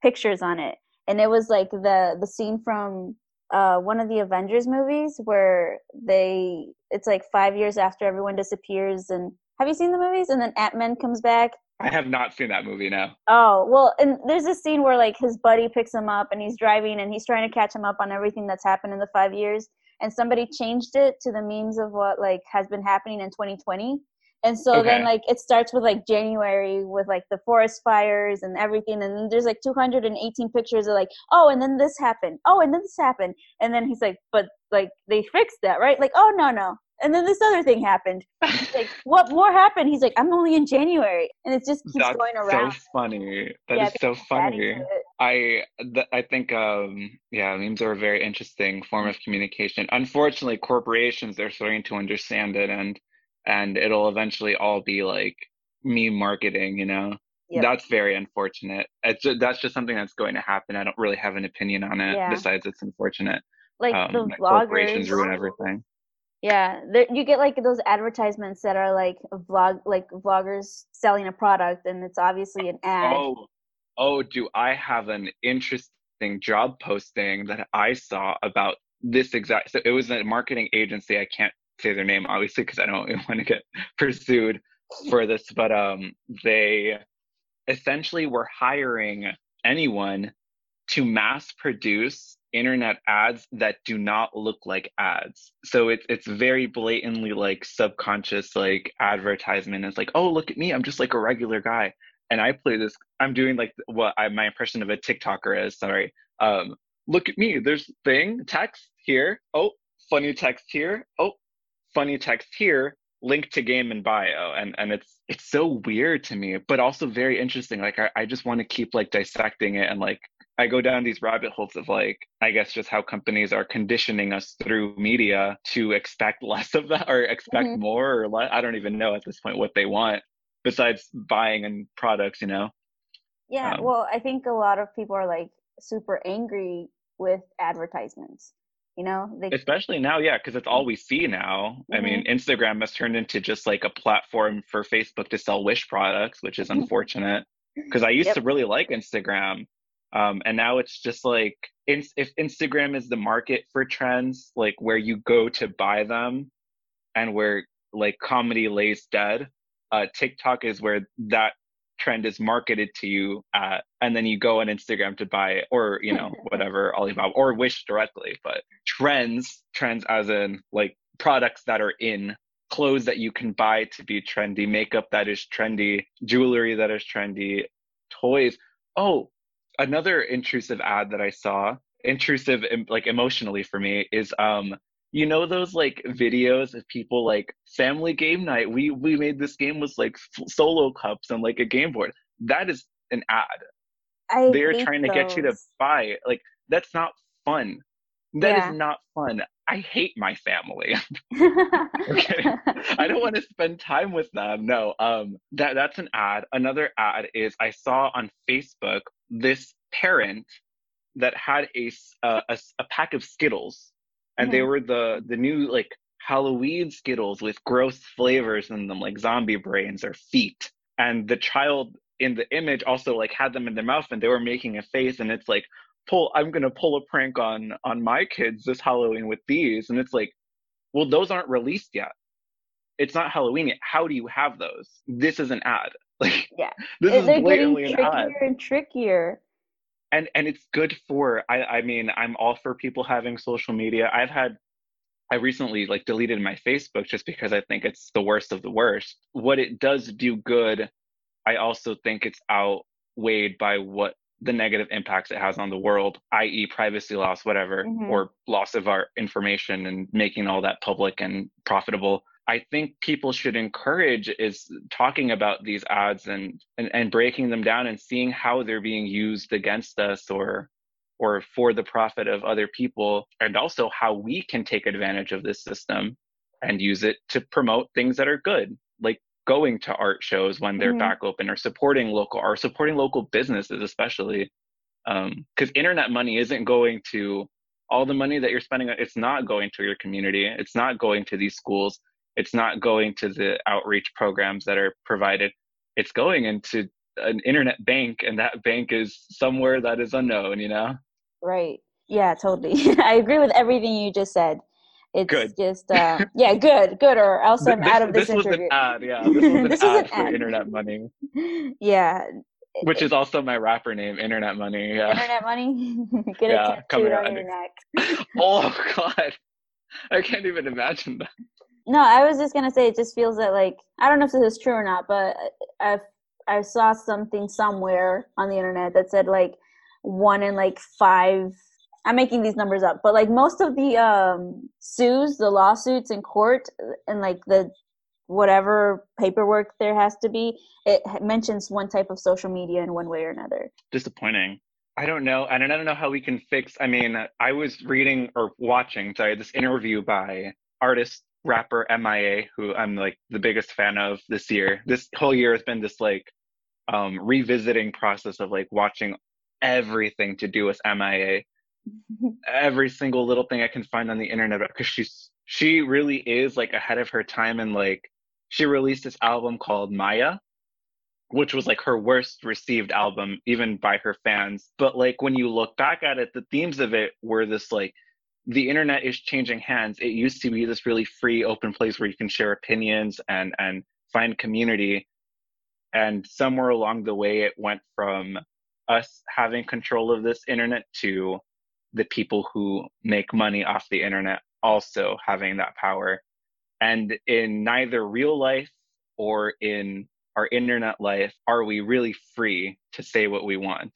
pictures on it and it was like the the scene from uh one of the avengers movies where they it's like five years after everyone disappears and have you seen the movies? And then ant-man comes back.
I have not seen that movie now.
oh well and there's this scene where like his buddy picks him up and he's driving and he's trying to catch him up on everything that's happened in the five years. And somebody changed it to the memes of what like has been happening in 2020 and so then like it starts with like january with like the forest fires and everything and then there's like 218 pictures of like oh and then this happened. Oh and then this happened. And then he's like but like they fixed that right? Like oh no no. And then this other thing happened. Like what more happened? He's like i'm only in january. And it just keeps
That's
going around.
so funny. That is
Yeah,
so funny. I th- I think um yeah, memes are a very interesting form of communication. Unfortunately, corporations are starting to understand it and and it'll eventually all be like me marketing, you know.
Yep.
That's very unfortunate. It's that's just something that's going to happen. I don't really have an opinion on it
Yeah.
besides it's unfortunate.
like
um,
the vloggers
ruin everything.
Yeah, there, you get like those advertisements that are like vlog, like vloggers selling a product, and it's obviously an ad.
Oh, oh, do I have an interesting job posting that I saw about this exact? So it was a marketing agency. I can't say their name obviously because I don't want to get pursued for this, but um, they essentially were hiring anyone to mass produce internet ads that do not look like ads. So it's it's very blatantly like subconscious like advertisement. It's like, oh look at me, I'm just like a regular guy. And I play this, I'm doing like what I, my impression of a TikToker is, sorry. Um, look at me, there's thing, text here. Oh, funny text here. Oh, funny text here link to game and bio. And and it's it's so weird to me but also very interesting. Like i, I just want to keep like dissecting it and like i go down these rabbit holes of like i guess just how companies are conditioning us through media to expect less of that or expect
Mhm.
more or less. I don't even know at this point what they want besides buying and products you know?
Yeah,
Um,
well, I think a lot of people are like super angry with advertisements You know, they,
especially now, yeah, because it's all we see now. I mean,
Mm-hmm.
Instagram has turned into just like a platform for Facebook to sell Wish products, which is unfortunate. Because I used
Yep.
to really like Instagram, um, and now it's just like in, if Instagram is the market for trends, like where you go to buy them, and where like comedy lays dead, uh, TikTok is where that trend is marketed to you at, and then you go on Instagram to buy it, or you know whatever Alibaba or Wish directly. But trends, trends as in like products that are in, clothes that you can buy to be trendy, makeup that is trendy, jewelry that is trendy, toys. Oh, another intrusive ad that I saw, intrusive like emotionally for me is um you know those like videos of people like family game night we we made this game with like f- solo cups and like a game board that is an ad
I
they're trying to get you to buy it like that's not fun That is
Yeah.
not fun i hate my family Okay. I don't want to spend time with them. No, um, that that's an ad. Another ad is I saw on Facebook this parent that had a, uh, a, a pack of Skittles, and they
Mhm.
were the the new like Halloween Skittles with gross flavors in them, like zombie brains or feet. And the child in the image also like had them in their mouth, and they were making a face, and it's like, pull. I'm gonna pull a prank on on my kids this Halloween with these, and it's like well, those aren't released yet. It's not Halloween yet. How do you have those? This is an ad. Like,
Yeah.
this
They're
is
getting
blatantly an
trickier
ad.
and trickier.
And and it's good for. I I mean, I'm all for people having social media. I've had. I recently like deleted my Facebook just because I think it's the worst of the worst. What it does do good, I also think it's outweighed by what the negative impacts it has on the world, i.e., privacy loss, whatever,
Mhm.
or loss of our information and making all that public and profitable. I think people should encourage is talking about these ads and, and and breaking them down and seeing how they're being used against us or or for the profit of other people and also how we can take advantage of this system and use it to promote things that are good like going to art shows when they're
Mhm.
back open or supporting local or supporting local businesses especially because internet money isn't going to all the money that you're spending it's not going to your community it's not going to these schools it's not going to the outreach programs that are provided it's going into an internet bank and that bank is somewhere that is unknown you know
Right. Yeah, totally. I agree with everything you just said. It's
Good.
just uh, yeah, good, good, or else I'm
Th-
out of this,
this was an ad yeah this was an,
This
ad
an
for
ad.
internet money
yeah,
which is also my rapper name internet money yeah
internet money. Get
Yeah,
a
out
on your neck.
oh god i can't even imagine that
No, I was just gonna say it just feels that like I don't know if this is true or not, but I I saw something somewhere on the internet that said like one in like five. I'm making these numbers up, but like most of the um sues, the lawsuits in court, and like the whatever paperwork there has to be, it mentions one type of social media in one way or another.
disappointing. I don't know, and I don't know how we can fix. I mean, I was reading or watching, sorry, this interview by artist rapper MIA, who I'm like the biggest fan of this year. This whole year has been this like um, revisiting process of like watching everything to do with MIA, every single little thing I can find on the internet because she's she really is like ahead of her time and like she released this album called Maya which was like her worst received album even by her fans but like when you look back at it the themes of it were this like the internet is changing hands. It used to be this really free open place where you can share opinions and and find community. And somewhere along the way it went from us having control of this internet to the people who make money off the internet also having that power. And in neither real life or in our internet life are we really free to say what we want.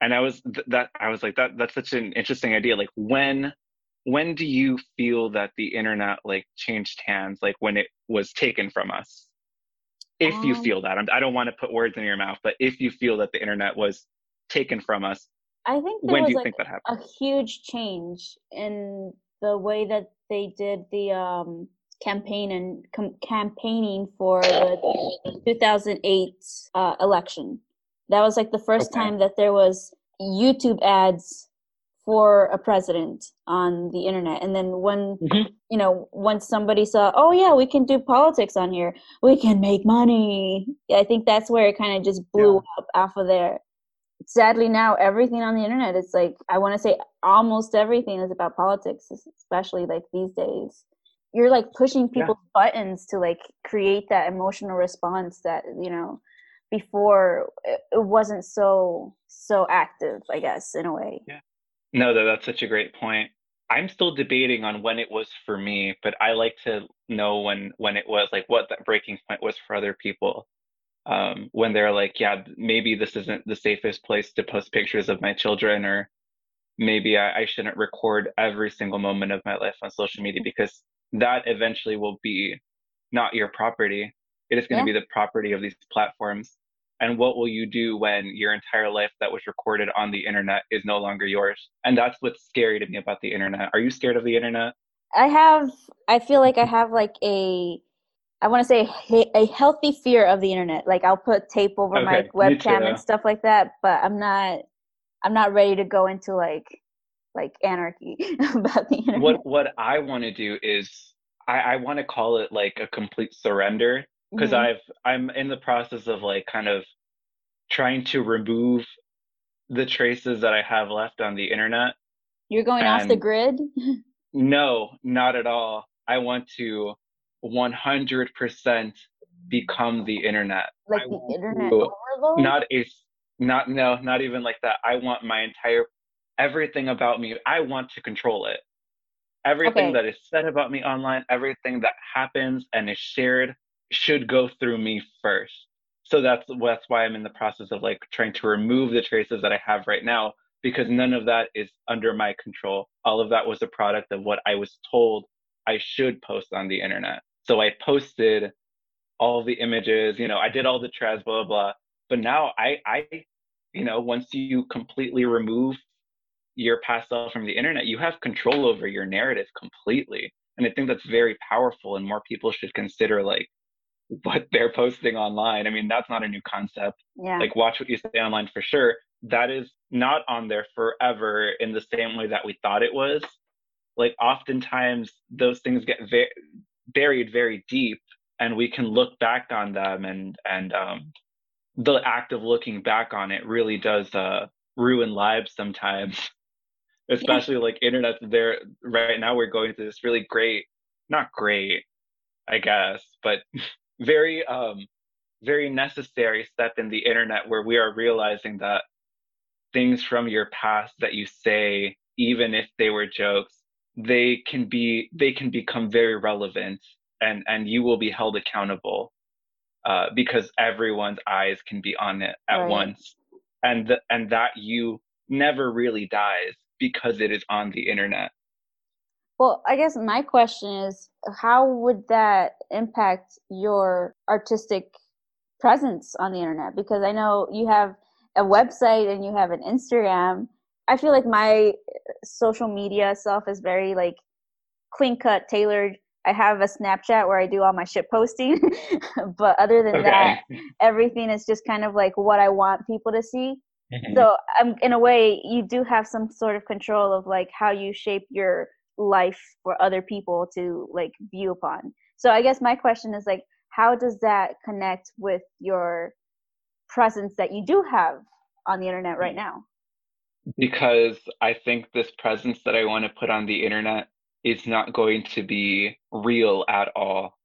And i was th- that i was like that that's such an interesting idea. Like when when do you feel that the internet like changed hands like when it was taken from us if you
Um,
feel that I'm, i don't want to put words in your mouth but if you feel that the internet was taken from us
I think
when
was
do you
like
think that happened
a huge change in the way that they did the um, campaign and com- campaigning for the 2008 uh, election. That was like the first
Okay.
time that there was YouTube ads for a president on the internet and then when
Mhm.
you know once somebody saw oh yeah we can do politics on here we can make money i think that's where it kind of just blew
Yeah.
up off of there sadly now everything on the internet is like i want to say almost everything is about politics especially like these days you're like pushing
Yeah.
people's buttons to like create that emotional response that you know before it, it wasn't so so active i guess in a way
No, that that's such a great point. I'm still debating on when it was for me, but I like to know when when it was like what that breaking point was for other people. Um, when they're like, yeah, maybe this isn't the safest place to post pictures of my children, or maybe I, I shouldn't record every single moment of my life on social media because that eventually will be not your property. It is going to be the property of these platforms. And what will you do when your entire life that was recorded on the internet is no longer yours? And that's what's scary to me about the internet. Are you scared of the internet?
I have I feel like I have like a I want to say a healthy fear of the internet. Like I'll put tape over my
Okay, me
webcam and stuff like that, but I'm not I'm not ready to go into like like anarchy about the internet.
What what I want to do is I, I want to call it like a complete surrender because
Mhm.
I've I'm in the process of like kind of trying to remove the traces that I have left on the internet.
You're going off the grid?
No, not at all. I want to 100% become the internet.
like
I
the internet
to-
overload?
Not a not no, not even like that. I want my entire everything about me. I want to control it. Everything
Okay.
that is said about me online, everything that happens and is shared should go through me first. So that's that's why I'm in the process of like trying to remove the traces that I have right now because none of that is under my control. All of that was a product of what I was told I should post on the internet. So I posted all the images, you know, I did all the trash, blah, blah, blah. But now I, I, you know, once you completely remove your past self from the internet, you have control over your narrative completely. And I think that's very powerful and more people should consider like what they're posting online. I mean, that's not a new concept.
Yeah.
like watch what you say online for sure. That is not on there forever in the same way that we thought it was. Like oftentimes those things get buried very deep and we can look back on them and and um the act of looking back on it really does uh ruin lives sometimes. Especially like internet there right now we're going through this really great not great i guess but very um very necessary step in the internet where we are realizing that things from your past that you say even if they were jokes they can be they can become very relevant and and you will be held accountable uh, because everyone's eyes can be on it at
Right.
once and th- and that you never really dies because it is on the internet
Well, I guess my question is how would that impact your artistic presence on the internet? Because I know you have a website and you have an Instagram. I feel like my social media self is very like clean cut, tailored. I have a Snapchat where I do all my shit posting, but other than that, everything is just kind of like what I want people to see
Mhm.
so um, in a way you do have some sort of control of like how you shape your life for other people to like view upon so i guess my question is like how does that connect with your presence that you do have on the internet right now
because I think this presence that I want to put on the internet is not going to be real at all.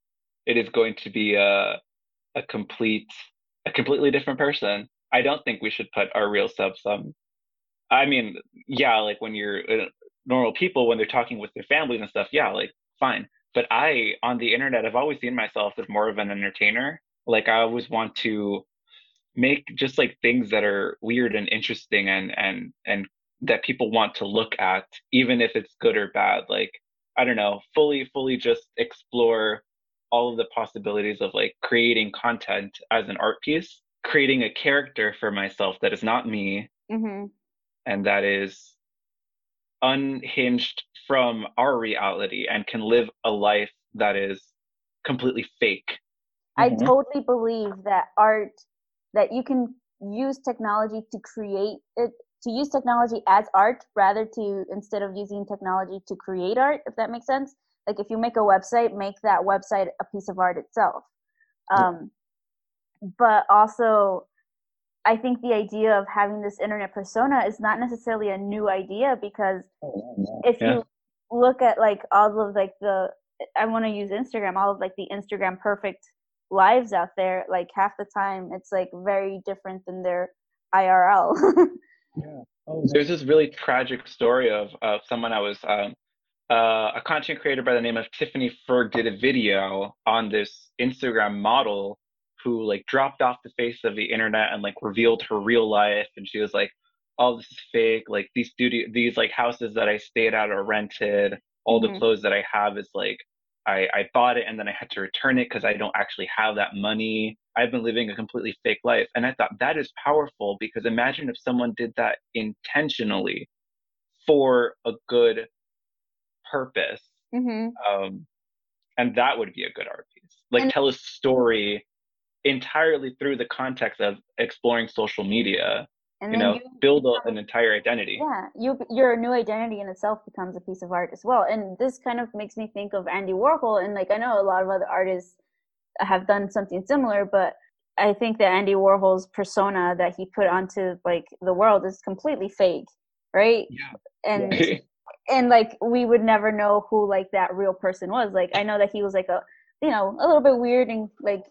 It is going to be a a complete a completely different person. I don't think we should put our real selves on. I mean, yeah, like when you're uh, normal people when they're talking with their families and stuff, yeah, like fine. But I on the internet, I've always seen myself as more of an entertainer. Like I always want to make just like things that are weird and interesting and and and that people want to look at even if it's good or bad like i don't know fully fully just explore all of the possibilities of like creating content as an art piece creating a character for myself that is not me
mm-hmm.
and that is unhinged from our reality and can live a life that is completely fake.
I
Mhm.
totally believe that art that you can use technology to create it to use technology as art rather to instead of using technology to create art if that makes sense. Like if you make a website make that website a piece of art itself. Um, but also i think the idea of having this internet persona is not necessarily a new idea because if
Yeah.
you look at like all of like the i want to use instagram all of like the instagram perfect lives out there like half the time it's like very different than their irl Yeah,
There's this really tragic story of, of someone I was, um, uh, a content creator by the name of Tiffany Ferg did a video on this Instagram model who like dropped off the face of the internet and like revealed her real life. And she was like, all this is fake. Like these studio, these like houses that I stayed at are rented. All
Mhm.
the clothes that I have is like, I, I bought it and then I had to return it because I don't actually have that money. I've been living a completely fake life. And I thought that is powerful because imagine if someone did that intentionally for a good purpose.
hmm
Um, and that would be a good art piece. Like
And-
tell a story entirely through the context of exploring social media,
and
you know,
you
build
become-
an entire identity.
yeah you your new identity in itself becomes a piece of art as well and this kind of makes me think of andy warhol and like i know a lot of other artists have done something similar but i think that andy warhol's persona that he put onto like the world is completely fake right
Yeah.
and
Yeah.
and like we would never know who like that real person was like i know that he was like a you know a little bit weird and like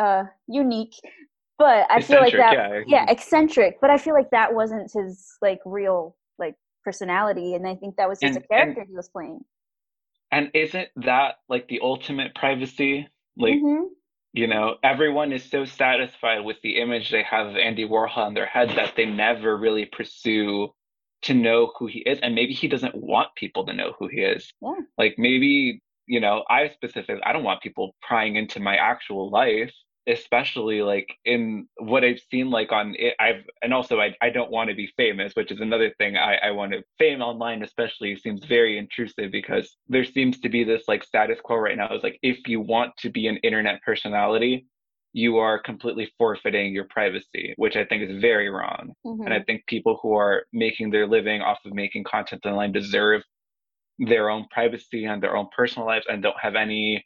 uh unique but i feel like that
yeah.
yeah eccentric but i feel like that wasn't his like real like personality and i think that was just
And-
a character he was playing
And isn't that like the ultimate privacy? Like,
Mhm.
you know, everyone is so satisfied with the image they have of Andy Warhol in their head that they never really pursue to know who he is. And maybe he doesn't want people to know who he is.
Yeah.
Like maybe, you know, I specifically, I don't want people prying into my actual life, especially like in what I've seen like on it. I've, and also I, I don't want to be famous, which is another thing I, I want to, fame online especially seems very intrusive because there seems to be this like status quo right now. Is like, if you want to be an internet personality, you are completely forfeiting your privacy, which I think is very wrong.
Mhm.
And I think people who are making their living off of making content online deserve their own privacy and their own personal lives and don't have any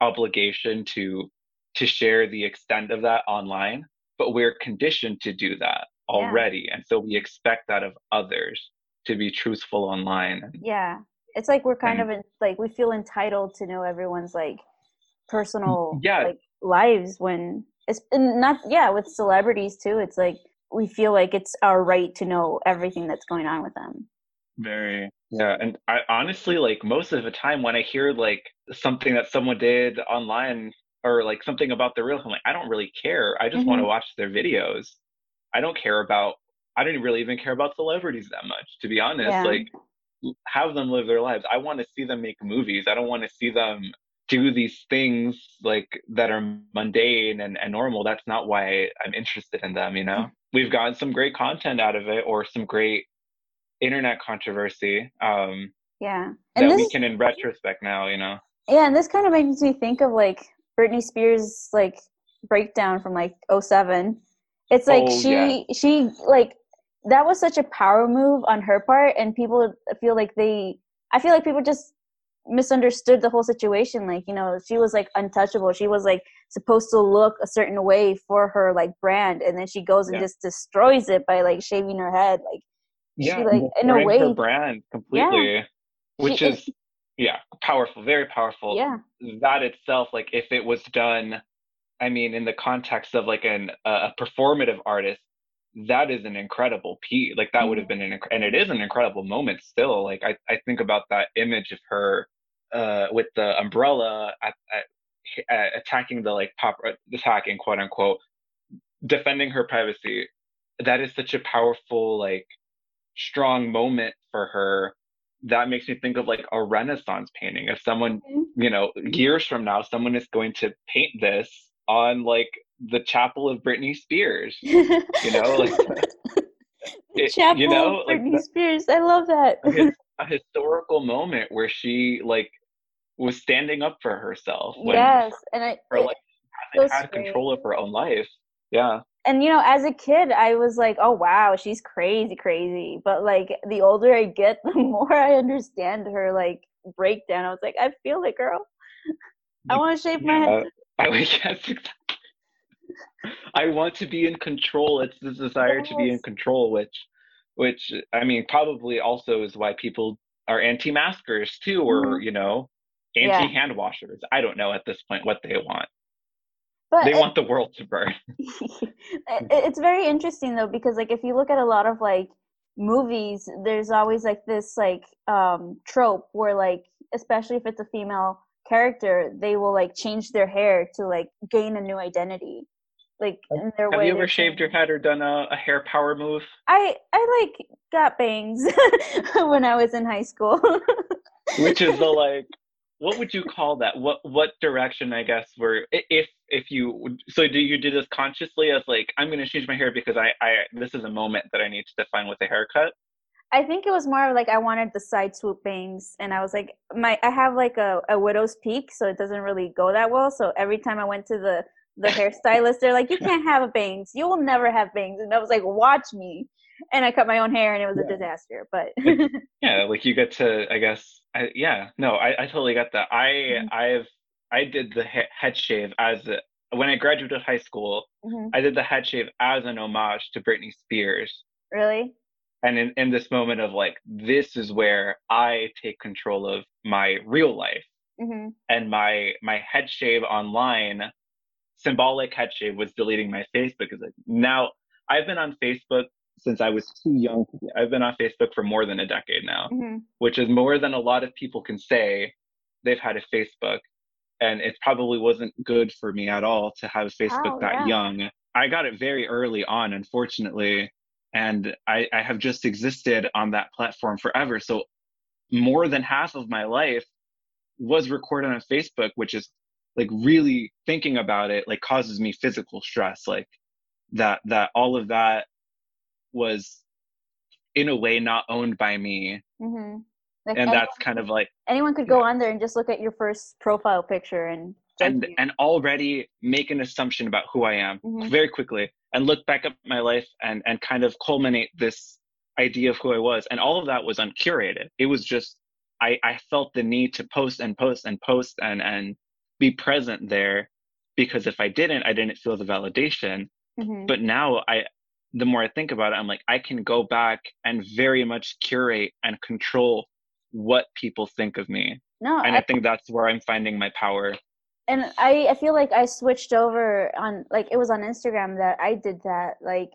obligation to to share the extent of that online. But we're conditioned to do that
Yeah.
already. And so we expect that of others to be truthful online.
yeah it's like we're kind
And-
of in, like we feel entitled to know everyone's like personal mm,
Yeah.
like lives when it's not yeah with celebrities too it's like we feel like it's our right to know everything that's going on with them
Very. Yeah. And I honestly, like, most of the time when I hear like something that someone did online or like something about the real, I'm like, I don't really care. I just want to
mm-hmm.
watch their videos. I don't care about, I don't really even care about celebrities that much, to be honest.
Yeah.
Like, have them live their lives. I want to see them make movies. I don't want to see them do these things like that are mundane and, and normal. That's not why I'm interested in them, you know? Mm. We've gotten some great content out of it or some great internet controversy um,
yeah
that
and
we can, in retrospect, now, you know.
yeah and this kind of makes me think of like britney spears like breakdown from like 07 it's like
Oh,
she she like that was such a power move on her part and people feel like they i feel like people just misunderstood the whole situation like you know she was like untouchable she was like supposed to look a certain way for her like brand and then she goes and
Yeah.
just destroys it by like shaving her head like
Yeah,
like, in a way-
her brand completely, yeah. which
She-
is yeah, powerful, very powerful.
yeah
That itself, like if it was done, I mean, in the context of like an a a performative artist, that is an incredible piece. Like that would have been an inc- and it is an incredible moment still. Like I I think about that image of her uh with the umbrella at, at, uh, attacking the like pop attacking quote unquote defending her privacy that is such a powerful like strong moment for her that makes me think of like a renaissance painting if someone
Mhm.
you know years from now someone is going to paint this on like the chapel of britney spears
you
know, like, it-
chapel
you know,
of Britney
that-
Spears. I love that.
a, a historical moment where she like was standing up for herself when
yes, and I
her
it-
life had control of her own life yeah
and you know, as a kid, I was like, "Oh wow, she's crazy, crazy." But like the older I get, the more I understand her like breakdown. I was like, "I feel it, girl. I want to shave my head."
I would I want to be in control. It's the desire to be in control, which, which I mean, probably also is why people are anti-maskers too, or mm-hmm. you know, anti-hand washers. I don't know at this point what they want.
But
They
it-
want the world to burn.
it's very interesting though because like if you look at a lot of like movies there's always like this like um trope where like especially if it's a female character they will like change their hair to like gain a new identity like in their
Have
way
you ever shaved your head or done a, a hair power move?
i i like got bangs when i was in high school
Which is the like, what would you call that? What what direction? I guess were if if you so do you do this consciously as like I'm going to change my hair because I I this is a moment that I need to define with a haircut.
I think it was more of like I wanted the side swoop bangs, and I was like, my I have like a, a widow's peak, so it doesn't really go that well. So every time I went to the the hairstylist, they're like, you can't have a bangs, you will never have bangs, and I was like, watch me, and I cut my own hair, and it was a disaster. But
Yeah, like you get to I guess I, yeah no I I totally got that. I
Mhm.
I've I did the he- head shave as a, when I graduated high school.
Mhm.
I did the head shave as an homage to Britney Spears.
really,
and in, in this moment of like this is where i take control of my real life
hmm
and my my head shave online symbolic head shave was deleting my facebook because like, now i've been on facebook since i was too young i've been on facebook for more than a decade now
hmm
which is more than a lot of people can say they've had a facebook. And it probably wasn't good for me at all to have facebook
Oh,
that
yeah.
young. I got it very early on unfortunately. And I, I have just existed on that platform forever. So more than half of my life was recorded on facebook which is like really thinking about it like causes me physical stress like that that all of that was in a way not owned by me
hmm like
and
anyone,
that's kind of like
anyone could go
yeah.
on there and just look at your first profile picture and
and
you.
and already make an assumption about who i am
Mhm.
very quickly and look back at my life and and kind of culminate this idea of who i was and all of that was uncurated it was just i i felt the need to post and post and post and and be present there because if i didn't i didn't feel the validation
Mhm.
but now i the more i think about it i'm like i can go back and very much curate and control what people think of me
no,
and i think that's where i'm finding my power
and I, I feel like I switched over on like it was on Instagram that I did that. Like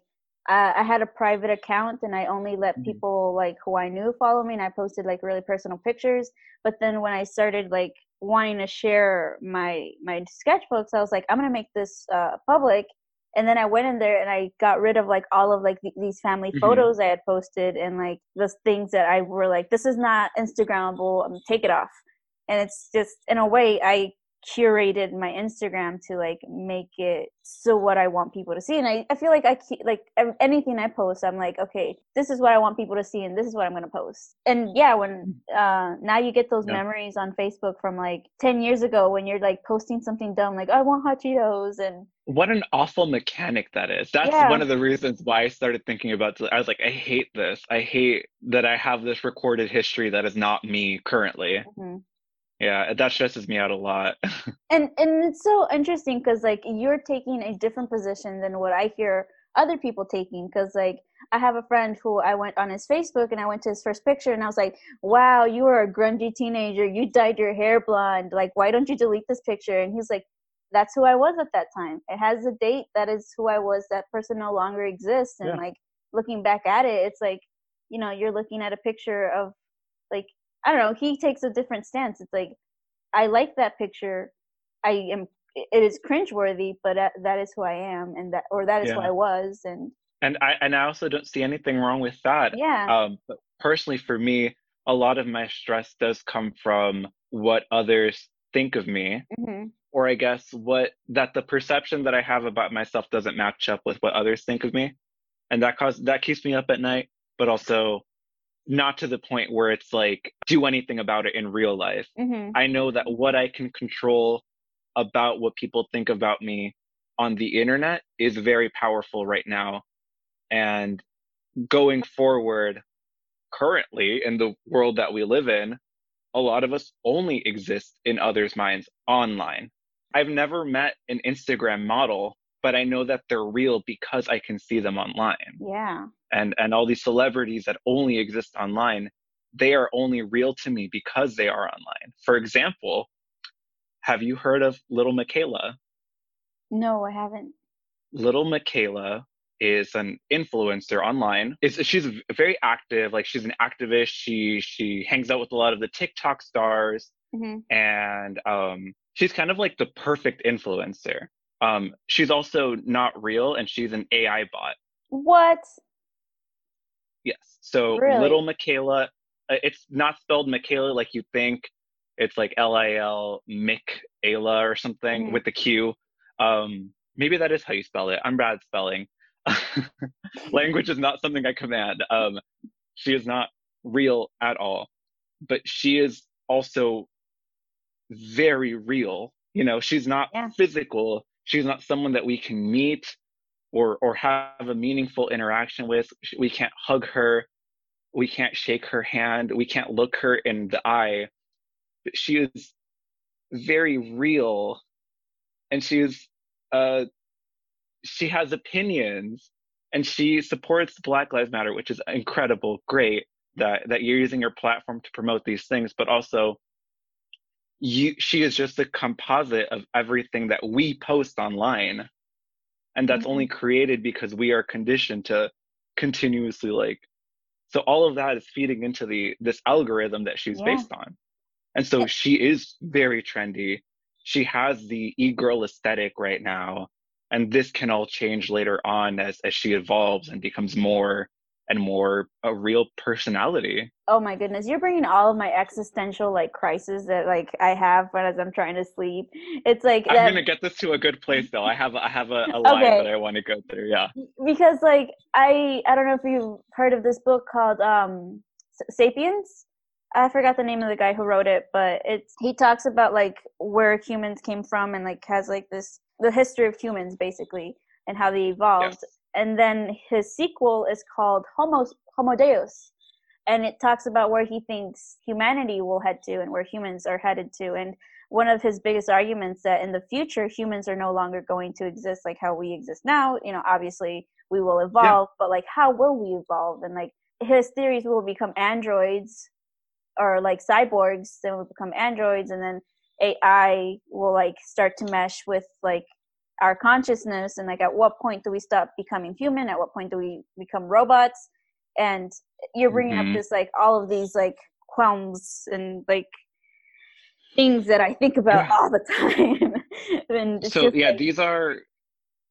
I, I had a private account and I only let
Mhm.
people like who I knew follow me and I posted like really personal pictures. But then when I started like wanting to share my my sketchbooks, I was like, I'm gonna make this uh, public. And then I went in there and I got rid of like all of like th- these family
Mhm.
photos I had posted and like those things that I were like, this is not Instagrammable. Um, take it off. And it's just in a way I curated my Instagram to like make it so what I want people to see. And I, I feel like I keep like anything I post, I'm like, okay, this is what I want people to see, and this is what I'm gonna post. And yeah, when uh, now you get those
Yeah.
memories on Facebook from like ten years ago when you're like posting something dumb, like I want hot Cheetos, and
what an awful mechanic that is that's
Yeah.
one of the reasons why i started thinking about i was like i hate this i hate that i have this recorded history that is not me currently
Mhm.
Yeah uh, that stresses me out a lot.
And and it's so interesting because like you're taking a different position than what i hear other people taking because like i have a friend who i went on his facebook and i went to his first picture and i was like wow you were a grungy teenager. You dyed your hair blonde. Like why don't you delete this picture? And he's like that's who i was at that time. It has a date that is who i was. That person no longer exists. And
Yeah.
like looking back at it it's like you know you're looking at a picture of like i don't know he takes a different stance. It's like i like that picture. I am. It is cringeworthy, but uh, that is who I am, and that or that is who I was, and
and i and i also don't see anything wrong with that.
Yeah,
um but personally for me a lot of my stress does come from what others think of me
hmm
or i guess what that the perception that i have about myself doesn't match up with what others think of me. And that cause that keeps me up at night but also not to the point where it's like do anything about it in real life
hmm
i know that what i can control about what people think about me on the internet is very powerful right now. And going forward, currently in the world that we live in, a lot of us only exist in others' minds online. I've never met an Instagram model, but I know that they're real because I can see them online.
Yeah.
And and all these celebrities that only exist online, they are only real to me because they are online. For example, have you heard of Little Miquela?
No, I haven't.
Little Miquela is an influencer online. Is she's very active, like she's an activist. She she hangs out with a lot of the TikTok stars,
hmm
and um, she's kind of like the perfect influencer. Um, she's also not real, and she's an AI bot.
What?
Yes. So
Really?
Lil Miquela, uh, it's not spelled Michaela like you think. It's like L I L Miquela or something
Mhm.
with the Q. Um, maybe that is how you spell it. I'm bad at spelling. Language is not something I command. Um, she is not real at all, but she is also very real. You know, she's not
Yeah.
physical. She's not someone that we can meet or or have a meaningful interaction with. We can't hug her. We can't shake her hand. We can't look her in the eye. But she is very real, and she is uh, she has opinions, and she supports Black Lives Matter, which is incredible. Great that that you're using your platform to promote these things, but also you she is just a composite of everything that we post online. And that's
Mhm.
only created because we are conditioned to continuously like so all of that is feeding into the this algorithm that she's
Yeah.
based on. And so she is very trendy. She has the e-girl aesthetic right now. And this can all change later on as as she evolves and becomes more and more a real personality
Oh my goodness, you're bringing all of my existential like crises that like I have when as I'm trying to sleep. It's like
i'm
that
gonna get this to a good place though i have i have a, a line
Okay.
that i want to go through yeah
because like I I don't know if you've heard of this book called um Sapiens. I forgot the name of the guy who wrote it, but it's he talks about like where humans came from and like has like this the history of humans basically and how they evolved.
Yes.
And then his sequel is called Homo Homo Deus, and it talks about where he thinks humanity will head to and where humans are headed to. And one of his biggest arguments that in the future humans are no longer going to exist like how we exist now. You know, obviously we will evolve, but like how will we evolve? And like his theories will become androids or like cyborgs, then will become androids, and then AI will like start to mesh with like our consciousness and like at what point do we stop becoming human at what point do we become robots and you're bringing
Mhm.
up this like all of these like qualms and like things that i think about all the time and
so
just
yeah
like,
these are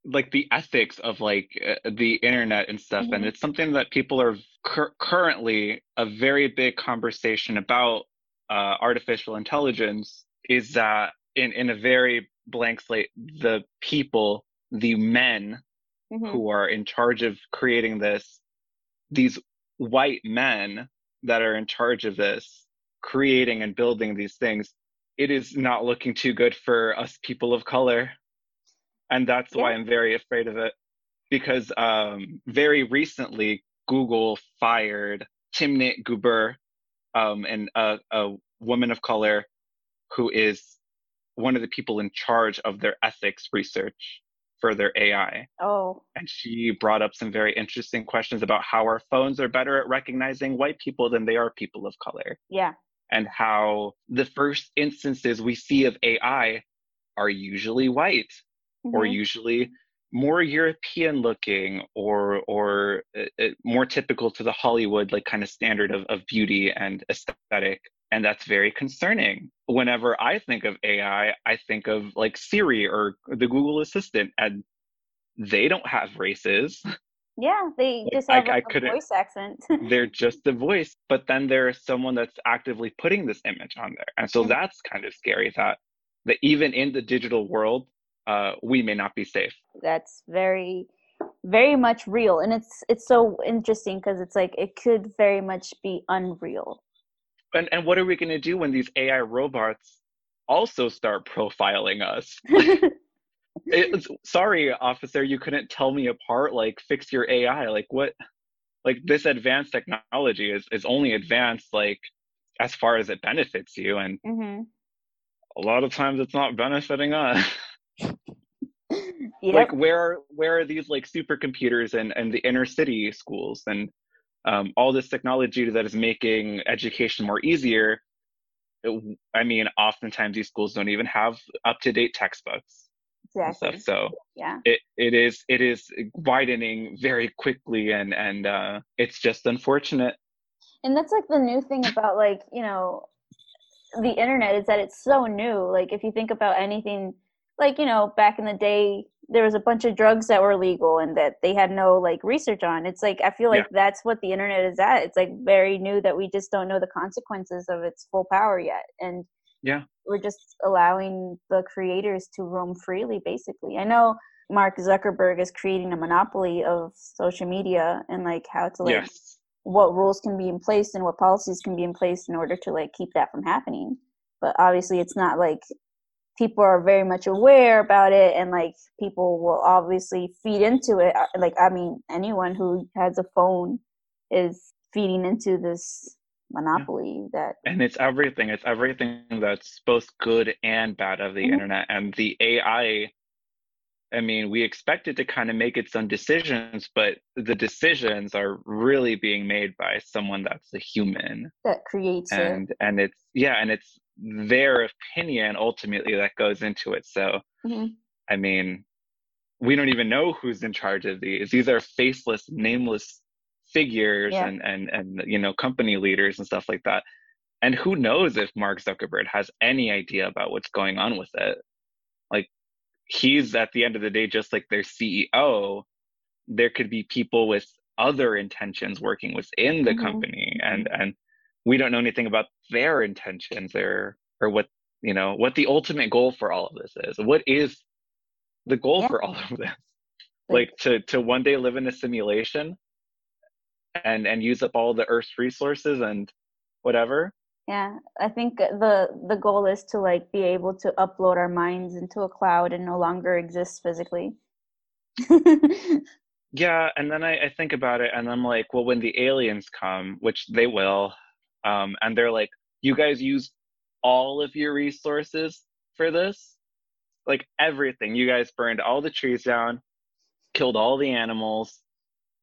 like the ethics of like uh, the internet and stuff and
Mhm.
it's something that people are cur- currently a very big conversation about uh, artificial intelligence is that in in a very blank slate the people the men
mhm,
who are in charge of creating this these white men that are in charge of this creating and building these things it is not looking too good for us people of color. And that's why i'm very afraid of it. Because um, very recently google fired Timnit Gebru um, and a, a woman of color who is one of the people in charge of their ethics research for their ai
oh.
And she brought up some very interesting questions about how our phones are better at recognizing white people than they are people of color.
Yeah.
And how the first instances we see of AI are usually white or
mhm,
usually more European looking or or uh, uh, more typical to the Hollywood like kind of standard of, of beauty and aesthetic and that's very concerning. Whenever I think of AI I think of like Siri or the Google Assistant and they don't have races.
Yeah they just have
I
a, a voice accent.
They're just the voice but then there's someone that's actively putting this image on there. And so
Mhm.
that's kind of scary that that even in the digital world uh, we may not be safe.
That's very very much real. And it's it's so interesting because it's like it could very much be unreal
and and what are we going to do when these ai robots also start profiling us it's, sorry, officer, you couldn't tell me apart. Like, fix your AI. Like, what? Like, this advanced technology is is only advanced like as far as it benefits you, and
mm-hmm.
a lot of times it's not benefiting us.
Yep.
Like, where are where are these like supercomputers and and the inner city schools and um, all this technology that is making education more easier? It- I mean, oftentimes these schools don't even have up to date textbooks
exactly.
So
Yeah.
it, it is it is widening very quickly and and uh, it's just unfortunate
And that's like the new thing about like, you know, the internet is that it's so new. Like if you think about anything like, you know, back in the day there was a bunch of drugs that were legal and that they had no like research on. It's like I feel like that's what the internet is at. It's like very new that we just don't know the consequences of its full power yet. And
Yeah.
we're just allowing the creators to roam freely basically. I know Mark Zuckerberg is creating a monopoly of social media and like how to like
yes
what rules can be in place and what policies can be in place in order to like keep that from happening but obviously it's not like people are very much aware about it and like people will obviously feed into it. Like i mean anyone who has a phone is feeding into this monopoly that
and it's everything. It's everything that's both good and bad of the
Mhm.
internet. And the ai i mean we expect it to kind of make its own decisions but the decisions are really being made by someone that's a human.
That creates it.
And and it's yeah and it's their opinion ultimately that goes into it so
Mhm.
i mean we don't even know who's in charge of these these are faceless nameless figures
Yeah.
and and and you know company leaders and stuff like that and who knows if mark zuckerberg has any idea about what's going on with it like he's at the end of the day just like their ceo there could be people with other intentions working within the
Mhm.
company and and we don't know anything about their intentions or or what you know what the ultimate goal for all of this is what is the goal
Yeah.
for all of this like to to one day live in a simulation and and use up all the earth's resources and whatever
Yeah, I think the the goal is to like be able to upload our minds into a cloud and no longer exist physically.
yeah and then I, I think about it and i'm like well when the aliens come which they will um and they're like you guys use all of your resources for this? Like everything. You guys burned all the trees down killed all the animals.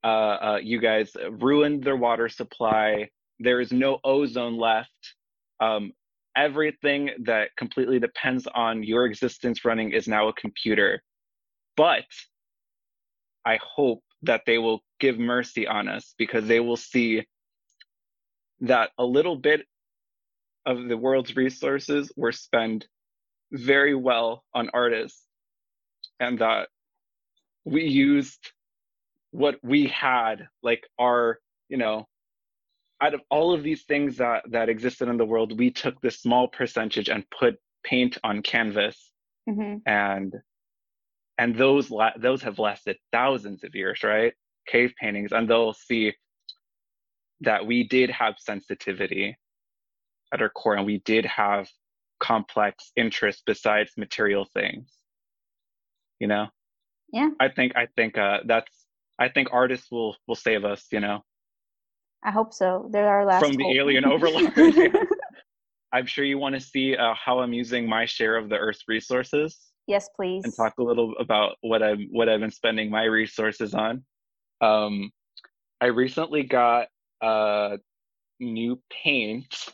Uh, uh you guys ruined their water supply. There is no ozone left. Um everything that completely depends on your existence running is now a computer. But I hope that they will give mercy on us because they will see that a little bit of the world's resources were spent very well on artists and that we used what we had like our you know out of all of these things that that existed in the world we took this small percentage and put paint on canvas.
Hmm
and and those la- those have lasted thousands of years right? Cave paintings and they'll see that we did have sensitivity at our core and we did have complex interests besides material things you know
Yeah.
i think i think uh that's i think artists will will save us you know
I hope so. They're our last
From the alien overlords, yeah. i'm sure you want to see uh, how i'm using my share of the earth's resources
yes, please.
and talk a little about what I've what I've been spending my resources on. Um, I recently got uh, new paints,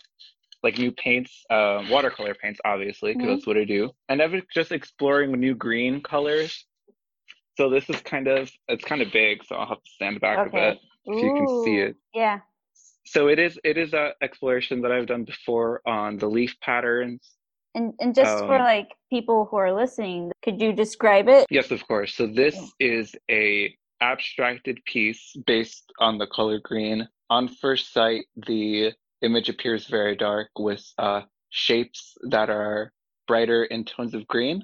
like new paints, uh, watercolor paints, obviously, because
Mhm.
that's what I do. And I've been just exploring new green colors. So this is kind of it's kind of big, so I'll have to stand back a bit if you can see it.
Yeah.
So it is it is a exploration that I've done before on the leaf patterns
And and just for
Um,
like people who are listening, could you describe it?
Yes, of course. So this is a abstracted piece based on the color green. On first sight, the image appears very dark with uh, shapes that are brighter in tones of green,